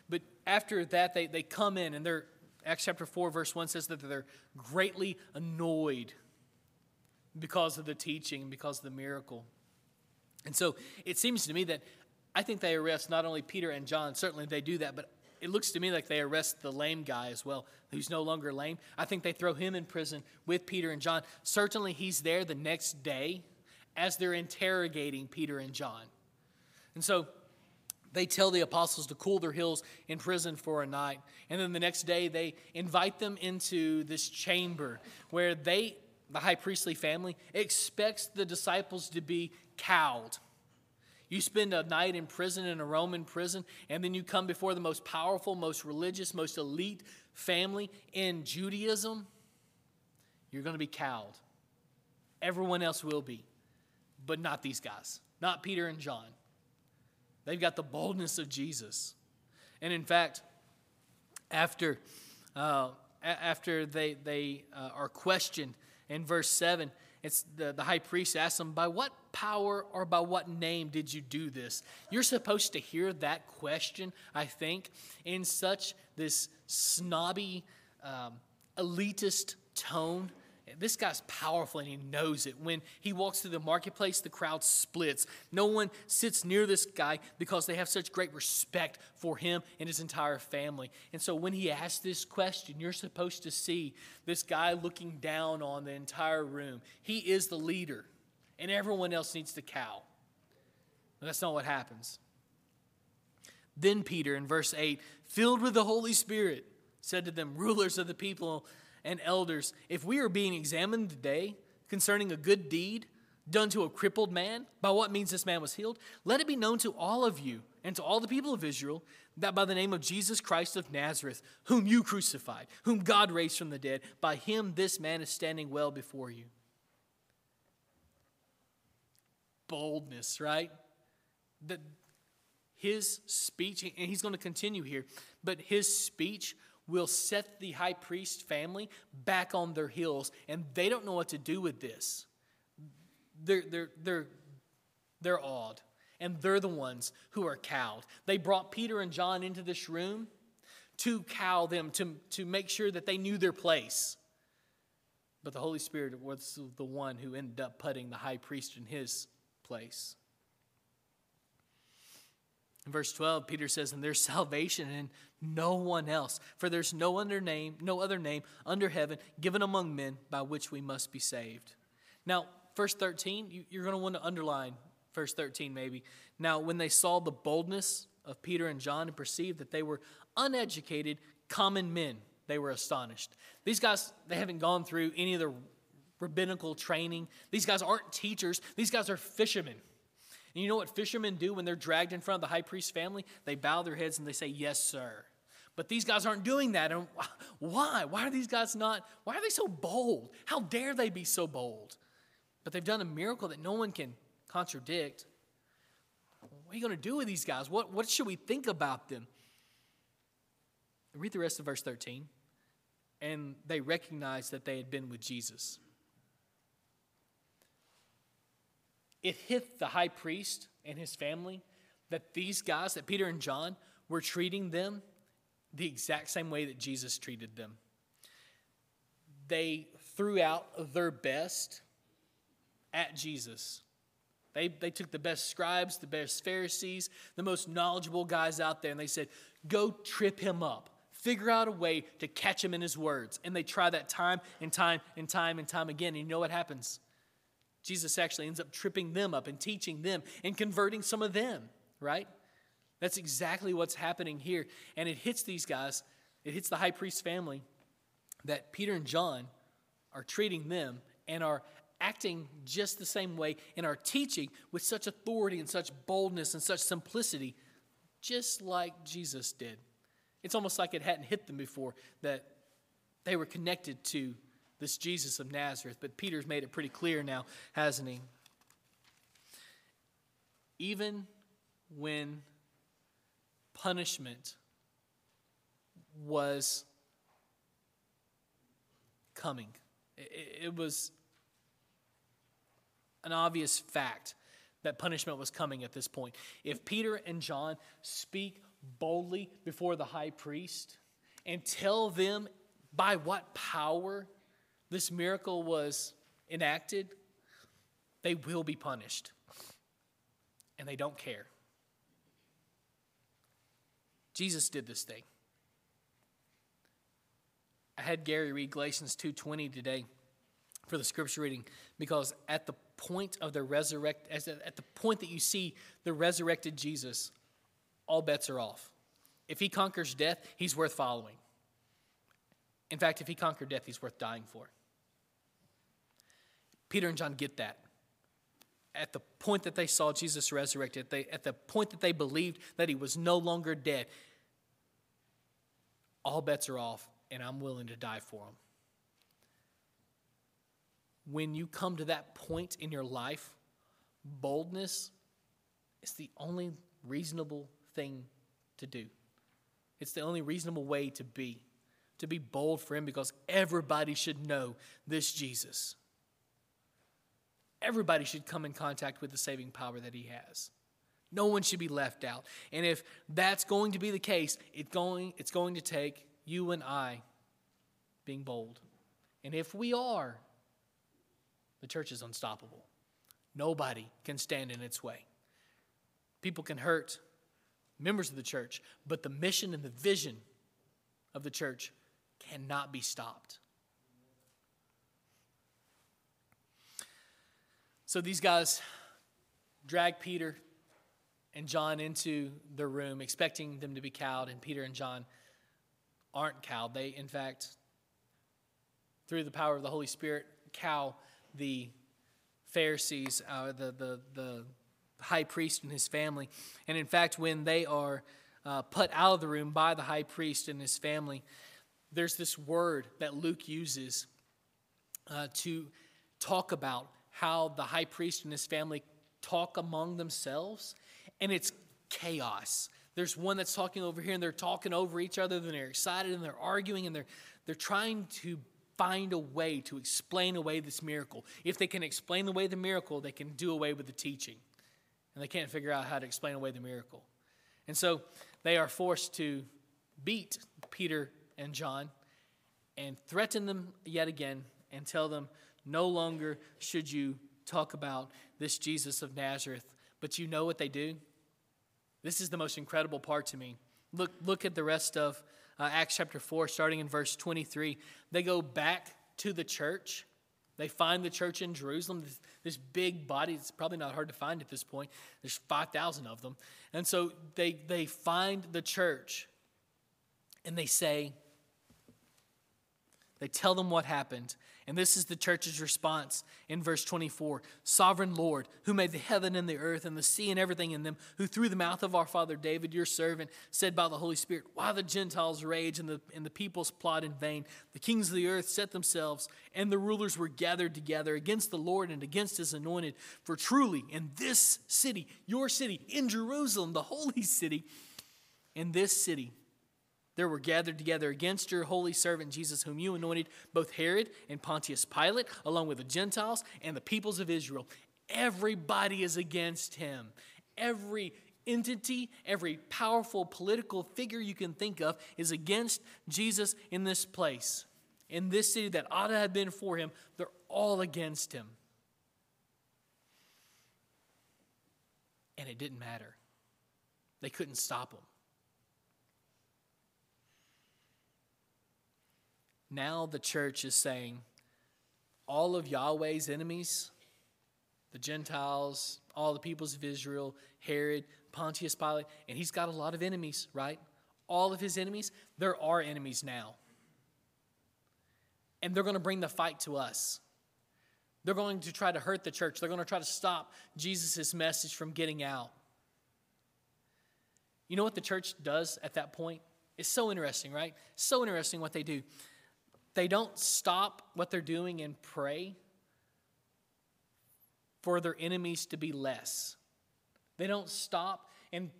But after that, they, they come in and they're Acts chapter 4, verse 1 says that they're greatly annoyed because of the teaching, and because of the miracle. And so it seems to me that I think they arrest not only Peter and John, certainly they do that, but it looks to me like they arrest the lame guy as well, who's no longer lame. I think they throw him in prison with Peter and John. Certainly he's there the next day as they're interrogating Peter and John. And so they tell the apostles to cool their heels in prison for a night. And then the next day, they invite them into this chamber where they, the high priestly family, expects the disciples to be cowed. You spend a night in prison, in a Roman prison, and then you come before the most powerful, most religious, most elite family in Judaism, you're going to be cowed. Everyone else will be, but not these guys, not Peter and John. They've got the boldness of Jesus. And in fact, after, uh, after they, they uh, are questioned in verse 7, it's the, the high priest asks them, By what power or by what name did you do this? You're supposed to hear that question, I think, in such this snobby, um, elitist tone this guy's powerful and he knows it. When he walks through the marketplace, the crowd splits. No one sits near this guy because they have such great respect for him and his entire family. And so when he asks this question, you're supposed to see this guy looking down on the entire room. He is the leader, and everyone else needs to cow. But that's not what happens. Then Peter, in verse 8, filled with the Holy Spirit, said to them, Rulers of the people, and elders, if we are being examined today concerning a good deed done to a crippled man, by what means this man was healed, let it be known to all of you and to all the people of Israel that by the name of Jesus Christ of Nazareth, whom you crucified, whom God raised from the dead, by him this man is standing well before you. Boldness, right? That his speech, and he's going to continue here, but his speech will set the high priest family back on their heels, and they don't know what to do with this. They're, they're, they're, they're awed, and they're the ones who are cowed. They brought Peter and John into this room to cow them, to, to make sure that they knew their place. But the Holy Spirit was the one who ended up putting the high priest in his place. In verse 12, Peter says, And there's salvation in no one else, for there's no other name, no other name under heaven given among men by which we must be saved. Now, verse 13, you're going to want to underline verse 13 maybe. Now, when they saw the boldness of Peter and John and perceived that they were uneducated, common men, they were astonished. These guys, they haven't gone through any of the rabbinical training. These guys aren't teachers, these guys are fishermen. And you know what fishermen do when they're dragged in front of the high priest's family? They bow their heads and they say, Yes, sir. But these guys aren't doing that. And why? Why are these guys not? Why are they so bold? How dare they be so bold? But they've done a miracle that no one can contradict. What are you going to do with these guys? What, what should we think about them? Read the rest of verse 13. And they recognized that they had been with Jesus. It hit the high priest and his family that these guys, that Peter and John, were treating them the exact same way that Jesus treated them. They threw out their best at Jesus. They, they took the best scribes, the best Pharisees, the most knowledgeable guys out there, and they said, Go trip him up. Figure out a way to catch him in his words. And they try that time and time and time and time again. And you know what happens? Jesus actually ends up tripping them up and teaching them and converting some of them, right? That's exactly what's happening here. And it hits these guys, it hits the high priest family that Peter and John are treating them and are acting just the same way and are teaching with such authority and such boldness and such simplicity, just like Jesus did. It's almost like it hadn't hit them before that they were connected to this Jesus of Nazareth. But Peter's made it pretty clear now, hasn't he? Even when punishment was coming, it, was an obvious fact that punishment was coming at this point. If Peter and John speak boldly before the high priest and tell them by what power this miracle was enacted, they will be punished. And they don't care. Jesus did this thing. I had Gary read Galatians 2:20 today for the scripture reading because at the point of the resurrect at the point that you see the resurrected Jesus, all bets are off. If he conquers death, he's worth following. In fact, if he conquered death, he's worth dying for. Peter and John get that. At the point that they saw Jesus resurrected, they, at the point that they believed that he was no longer dead, all bets are off, and I'm willing to die for him. When you come to that point in your life, boldness is the only reasonable thing to do. It's the only reasonable way to be, to be bold for Him because everybody should know this Jesus. Everybody should come in contact with the saving power that He has. No one should be left out. And if that's going to be the case, it's going, it's going to take you and I being bold. And if we are, the church is unstoppable. Nobody can stand in its way. People can hurt, members of the church, but the mission and the vision of the church cannot be stopped. So these guys drag Peter and John into the room, expecting them to be cowed, and Peter and John aren't cowed. They, in fact, through the power of the Holy Spirit, cow the Pharisees, uh, the, the, the high priest and his family. And in fact, when they are uh, put out of the room by the high priest and his family, there's this word that Luke uses uh, to talk about how the high priest and his family talk among themselves, and it's chaos. There's one that's talking over here, and they're talking over each other, and they're excited, and they're arguing, and they're, they're trying to find a way to explain away this miracle. If they can explain away the miracle, they can do away with the teaching. And they can't figure out how to explain away the miracle. And so they are forced to beat Peter and John and threaten them yet again and tell them, no longer should you talk about this Jesus of Nazareth. But you know what they do? This is the most incredible part to me. Look, look at the rest of uh, Acts chapter 4, starting in verse 23. They go back to the church. They find the church in Jerusalem, this, this big body. It's probably not hard to find at this point. There's 5,000 of them. And so they, they find the church and they say, they tell them what happened. And this is the church's response in verse 24 Sovereign Lord, who made the heaven and the earth and the sea and everything in them, who through the mouth of our father David, your servant, said by the Holy Spirit, Why the Gentiles rage and the, and the peoples plot in vain? The kings of the earth set themselves, and the rulers were gathered together against the Lord and against his anointed. For truly, in this city, your city, in Jerusalem, the holy city, in this city, there were gathered together against your holy servant Jesus, whom you anointed, both Herod and Pontius Pilate, along with the Gentiles and the peoples of Israel. Everybody is against him. Every entity, every powerful political figure you can think of is against Jesus in this place. In this city that ought to have been for him, they're all against him. And it didn't matter, they couldn't stop him. Now the church is saying all of Yahweh's enemies, the Gentiles, all the peoples of Israel, Herod, Pontius Pilate, and he's got a lot of enemies, right? All of his enemies, there are enemies now. And they're going to bring the fight to us. They're going to try to hurt the church. They're going to try to stop Jesus' message from getting out. You know what the church does at that point? It's so interesting, right? So interesting what they do. They don't stop what they're doing and pray for their enemies to be less. They don't stop and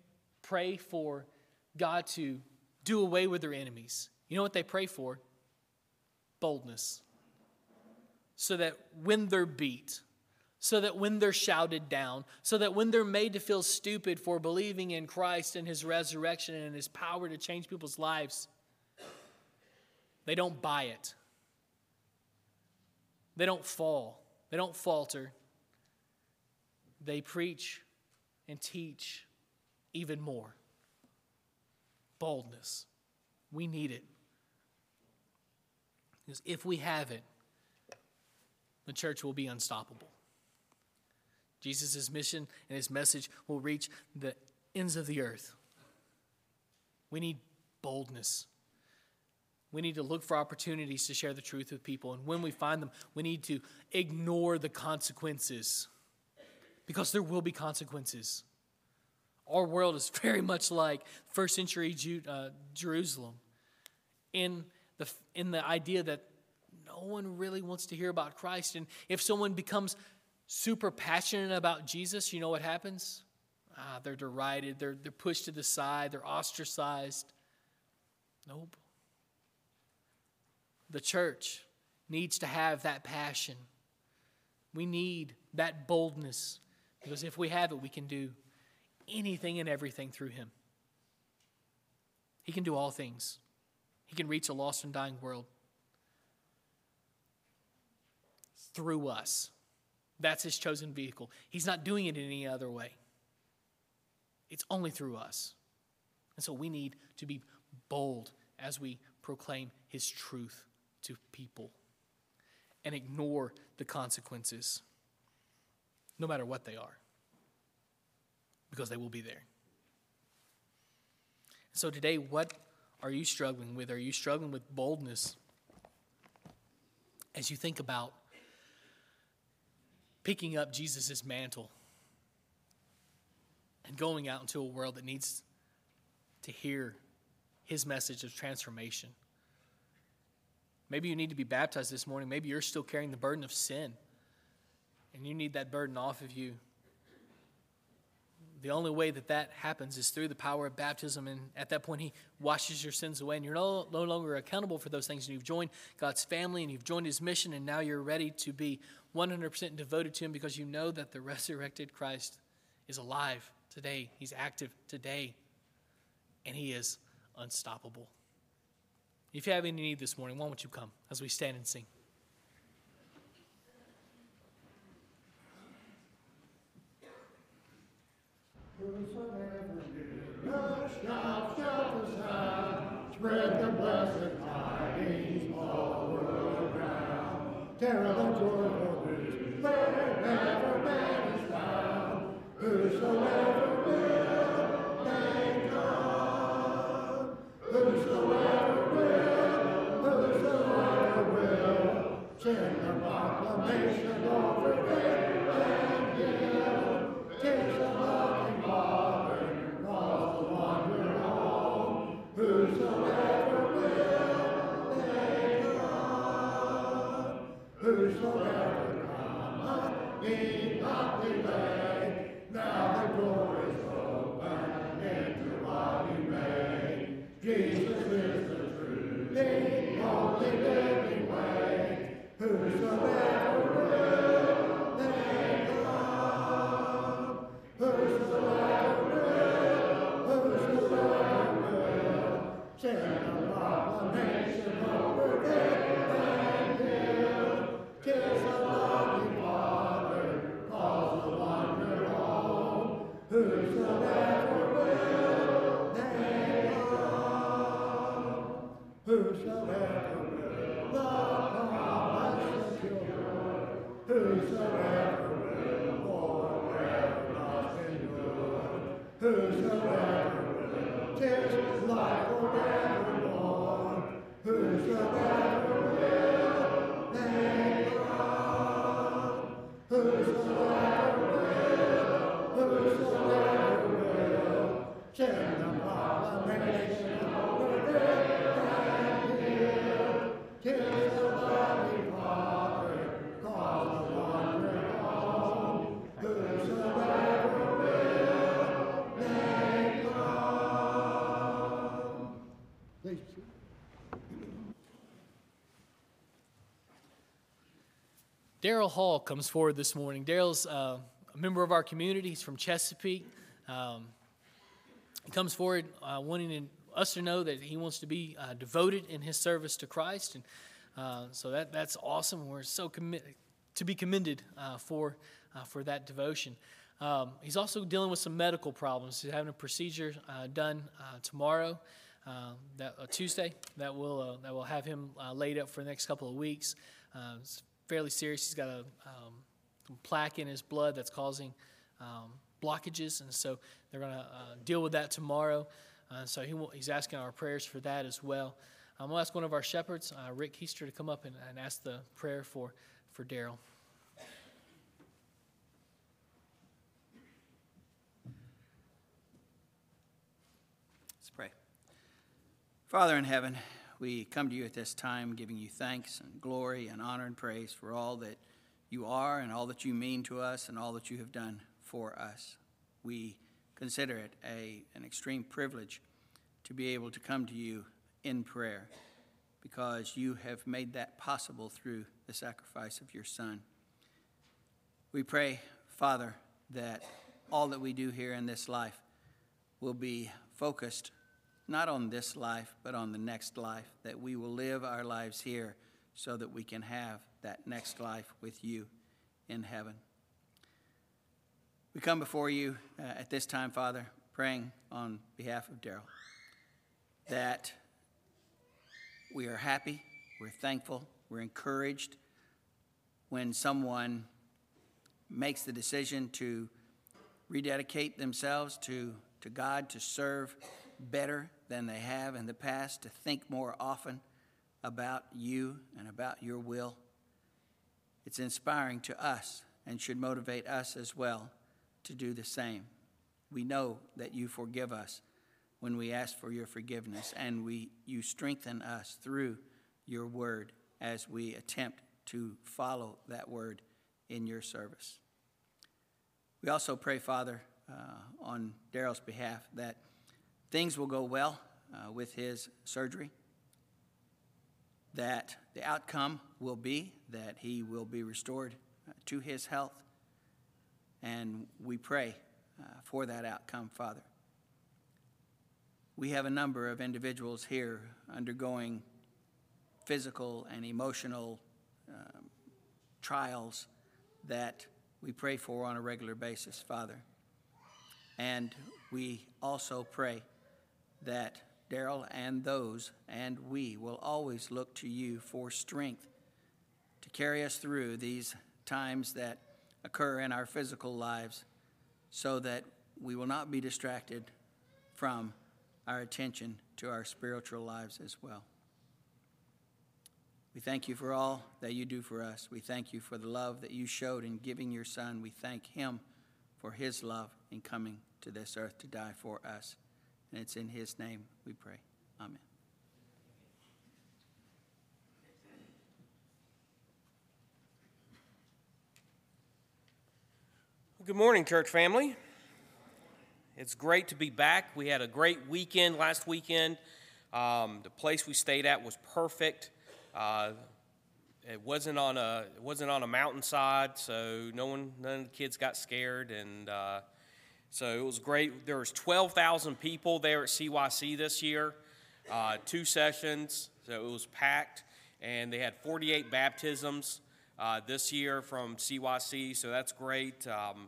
pray for God to do away with their enemies. You know what they pray for? Boldness. So that when they're beat, so that when they're shouted down, so that when they're made to feel stupid for believing in Christ and his resurrection and his power to change people's lives, they don't buy it. They don't fall. They don't falter. They preach and teach even more. Boldness. We need it. Because if we have it, the church will be unstoppable. Jesus' mission and his message will reach the ends of the earth. We need boldness. We need to look for opportunities to share the truth with people. And when we find them, we need to ignore the consequences because there will be consequences. Our world is very much like first century uh, Jerusalem in the, in the idea that no one really wants to hear about Christ. And if someone becomes super passionate about Jesus, you know what happens? Ah, they're derided, they're, they're pushed to the side, they're ostracized. Nope. The church needs to have that passion. We need that boldness because if we have it, we can do anything and everything through Him. He can do all things, He can reach a lost and dying world through us. That's His chosen vehicle. He's not doing it in any other way, it's only through us. And so we need to be bold as we proclaim His truth to people and ignore the consequences, no matter what they are, because they will be there. So, today, what are you struggling with? Are you struggling with boldness as you think about picking up Jesus' mantle and going out into a world that needs to hear his message of transformation. Maybe you need to be baptized this morning. Maybe you're still carrying the burden of sin and you need that burden off of you. The only way that that happens is through the power of baptism. And at that point, He washes your sins away. And you're no, no longer accountable for those things. And you've joined God's family and you've joined His mission. And now you're ready to be 100% devoted to Him because you know that the resurrected Christ is alive today. He's active today. And He is unstoppable. If you have any need this morning, why don't you come as we stand and sing? The spread the blessed tidings all the around. Found, whosoever Daryl Hall comes forward this morning. Daryl's uh, a member of our community. He's from Chesapeake. Um, he comes forward uh, wanting us to know that he wants to be uh, devoted in his service to Christ, and uh, so that that's awesome. We're so committed to be commended uh, for uh, for that devotion. Um, he's also dealing with some medical problems. He's having a procedure done tomorrow, that Tuesday, that will that will have him laid up for the next couple of weeks. Fairly serious. He's got a um, plaque in his blood that's causing um, blockages, and so they're going to uh, deal with that tomorrow. Uh, so he, he's asking our prayers for that as well. I'm going to ask one of our shepherds, uh, Rick Keister, to come up and, and ask the prayer for, for Daryl. Let's pray. Father in heaven, we come to you at this time giving you thanks and glory and honor and praise for all that you are and all that you mean to us and all that you have done for us. We consider it a, an extreme privilege to be able to come to you in prayer because you have made that possible through the sacrifice of your Son. We pray, Father, that all that we do here in this life will be focused not on this life, but on the next life, that we will live our lives here so that we can have that next life with you in heaven. We come before you uh, at this time, Father, praying on behalf of Daryl that we are happy, we're thankful, we're encouraged when someone makes the decision to rededicate themselves to, to God, to serve better than they have in the past, to think more often about you and about your will. It's inspiring to us and should motivate us as well to do the same. We know that you forgive us when we ask for your forgiveness, and we, you strengthen us through your word as we attempt to follow that word in your service. We also pray, Father, uh, on Daryl's behalf, that things will go well uh, with his surgery, that the outcome will be that he will be restored uh, to his health, and we pray uh, for that outcome, Father. We have a number of individuals here undergoing physical and emotional um, trials that we pray for on a regular basis, Father. And we also pray that Daryl and those and we will always look to you for strength to carry us through these times that occur in our physical lives so that we will not be distracted from our attention to our spiritual lives as well. We thank you for all that you do for us. We thank you for the love that you showed in giving your Son. We thank him for his love in coming to this earth to die for us. And it's in his name we pray. Amen. Good morning, church family. It's great to be back. We had a great weekend last weekend. Um, the place we stayed at was perfect. Uh, it wasn't on a it wasn't on a mountainside, so no one none of the kids got scared, and uh, so it was great. There was twelve thousand people there at CYC this year, uh, two sessions, so it was packed, and they had forty eight baptisms uh, this year from CYC, so that's great. Um,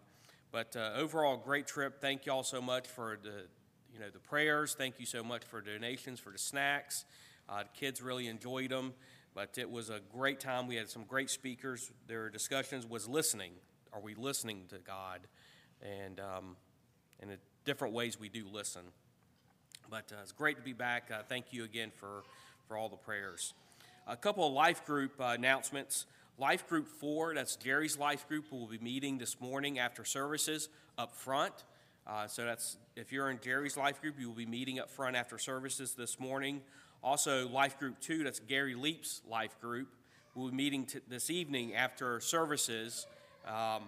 but uh, overall, great trip. Thank you all so much for the, you know, the prayers. Thank you so much for donations for the snacks. Uh, the kids really enjoyed them, but it was a great time. We had some great speakers. Their discussions was listening. Are we listening to God? And um, in the different ways we do listen. But uh, it's great to be back. Uh, thank you again for, for all the prayers. A couple of life group uh, announcements. Life Group 4, that's Gary's Life Group, will be meeting this morning after services up front. Uh, so that's if you're in Gary's Life Group, you will be meeting up front after services this morning. Also, Life Group 2, that's Gary Leap's Life Group, will be meeting t- this evening after services. Um,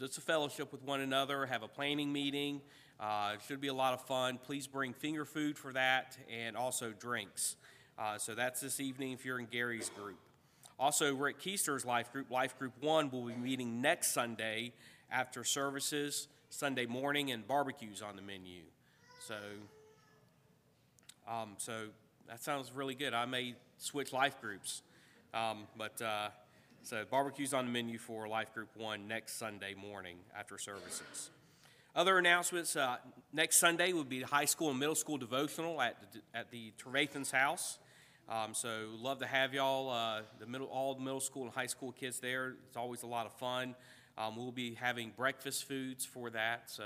it's a fellowship with one another, have a planning meeting. Uh, it should be a lot of fun. Please bring finger food for that and also drinks. Uh, so that's this evening if you're in Gary's group. Also, Rick Keister's Life Group, Life Group 1, will be meeting next Sunday after services, Sunday morning, and barbecues on the menu. So, um, so that sounds really good. I may switch life groups. Um, but uh, so barbecues on the menu for Life Group 1 next Sunday morning after services. Other announcements uh, next Sunday will be the high school and middle school devotional at the, at the Trevathan's house. Um, so love to have y'all, uh, the middle, all the middle school and high school kids there. It's always a lot of fun. Um, we'll be having breakfast foods for that. So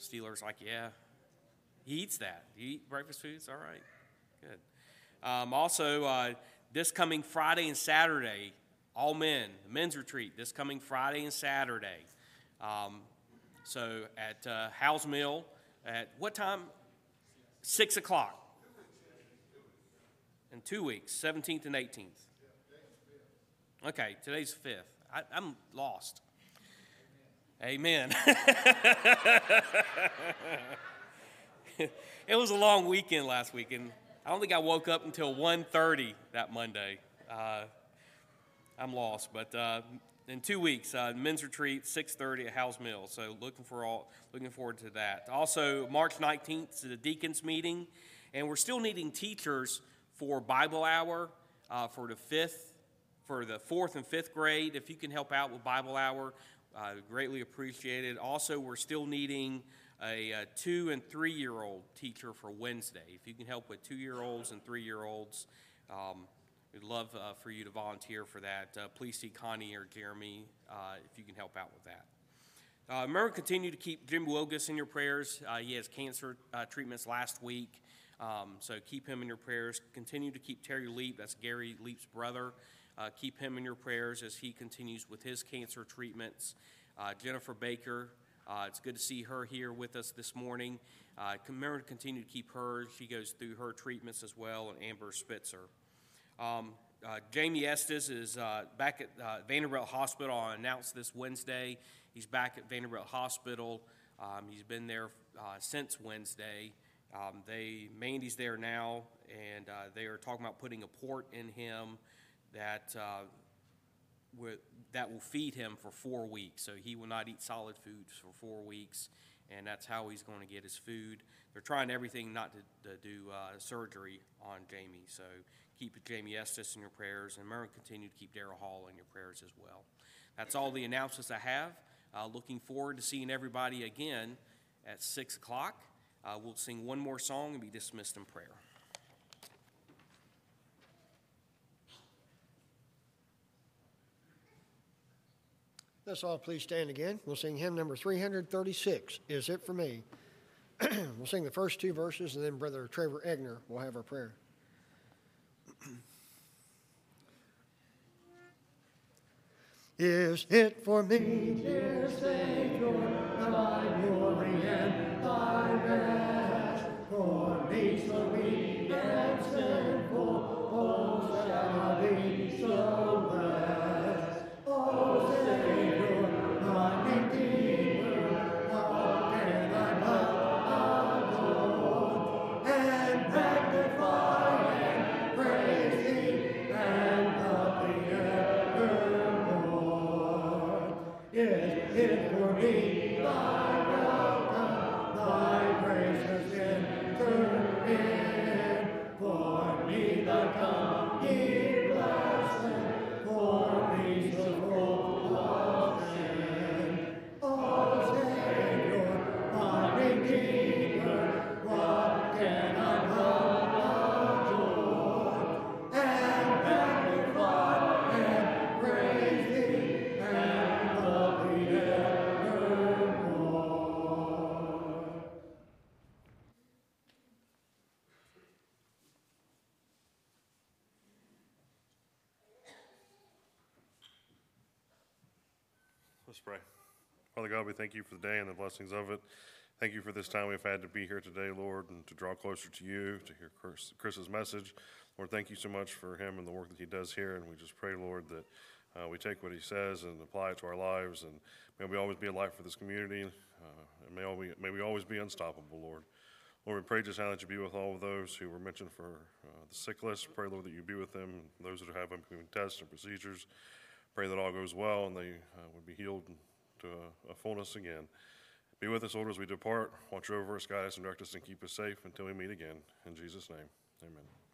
Steelers like, yeah, he eats that. You eat breakfast foods? All right, good. Um, also, uh, this coming Friday and Saturday, all men, the men's retreat, this coming Friday and Saturday. Um, so at uh, Howes Mill, at what time? Six o'clock in two weeks, 17th and 18th. Okay, today's 5th. I, am lost. Amen. it was a long weekend last weekend. I don't think I woke up until 1.30 that Monday. Uh, I'm lost, but uh, in two weeks, uh, men's retreat, 6:30 at Howes Mill. So looking for all, looking forward to that. Also, March 19th is the deacons meeting, and we're still needing teachers for Bible Hour uh, for the fifth, for the fourth and fifth grade. If you can help out with Bible Hour, uh, greatly appreciated. Also, we're still needing a, a two and three year old teacher for Wednesday. If you can help with two year olds and three year olds, um, we'd love uh, for you to volunteer for that. Uh, please see Connie or Jeremy uh, if you can help out with that. Uh, remember, continue to keep Jim Wilgus in your prayers. Uh, he has cancer uh, treatments last week. Um, so keep him in your prayers. Continue to keep Terry Leap, that's Gary Leap's brother, Uh, keep him in your prayers as he continues with his cancer treatments. Uh, Jennifer Baker, uh, it's good to see her here with us this morning. Uh, remember to continue to keep her. She goes through her treatments as well, and Amber Spitzer. Um, uh, Jamie Estes is uh, back at uh, Vanderbilt Hospital. I announced this Wednesday. He's back at Vanderbilt Hospital. Um, he's been there uh, since Wednesday. Um, they Mandy's there now, and uh, they are talking about putting a port in him that uh, wi- that will feed him for four weeks. So he will not eat solid foods for four weeks, and that's how he's going to get his food. They're trying everything not to, to do uh, surgery on Jamie. So keep Jamie Estes in your prayers, and remember, continue to keep Daryl Hall in your prayers as well. That's all the announcements I have. Uh, looking forward to seeing everybody again at 6 o'clock. Uh, we'll sing one more song and be dismissed in prayer. Let's all please stand again. We'll sing hymn number 336, Is It For Me? we'll sing the first two verses, and then Brother Trevor Egner will have our prayer. Is it for me, dear Savior, thy glory and thy rest? For me so weak and sinful, oh, shall I be so blessed? Oh, Let's pray. Father God, we thank you for the day and the blessings of it. Thank you for this time we've had to be here today, Lord, and to draw closer to you, to hear Chris, Chris's message. Lord, thank you so much for him and the work that he does here. And we just pray, Lord, that uh, we take what he says and apply it to our lives. And may we always be a light for this community. Uh, and may, all we, may we always be unstoppable, Lord. Lord, we pray just now that you be with all of those who were mentioned for uh, the sick list. Pray, Lord, that you be with them, those that have upcoming tests and procedures. Pray that all goes well and they uh, would be healed to a, a fullness again. Be with us, Lord, as we depart. Watch over us, guide us, and direct us, and keep us safe until we meet again. In Jesus' name, amen.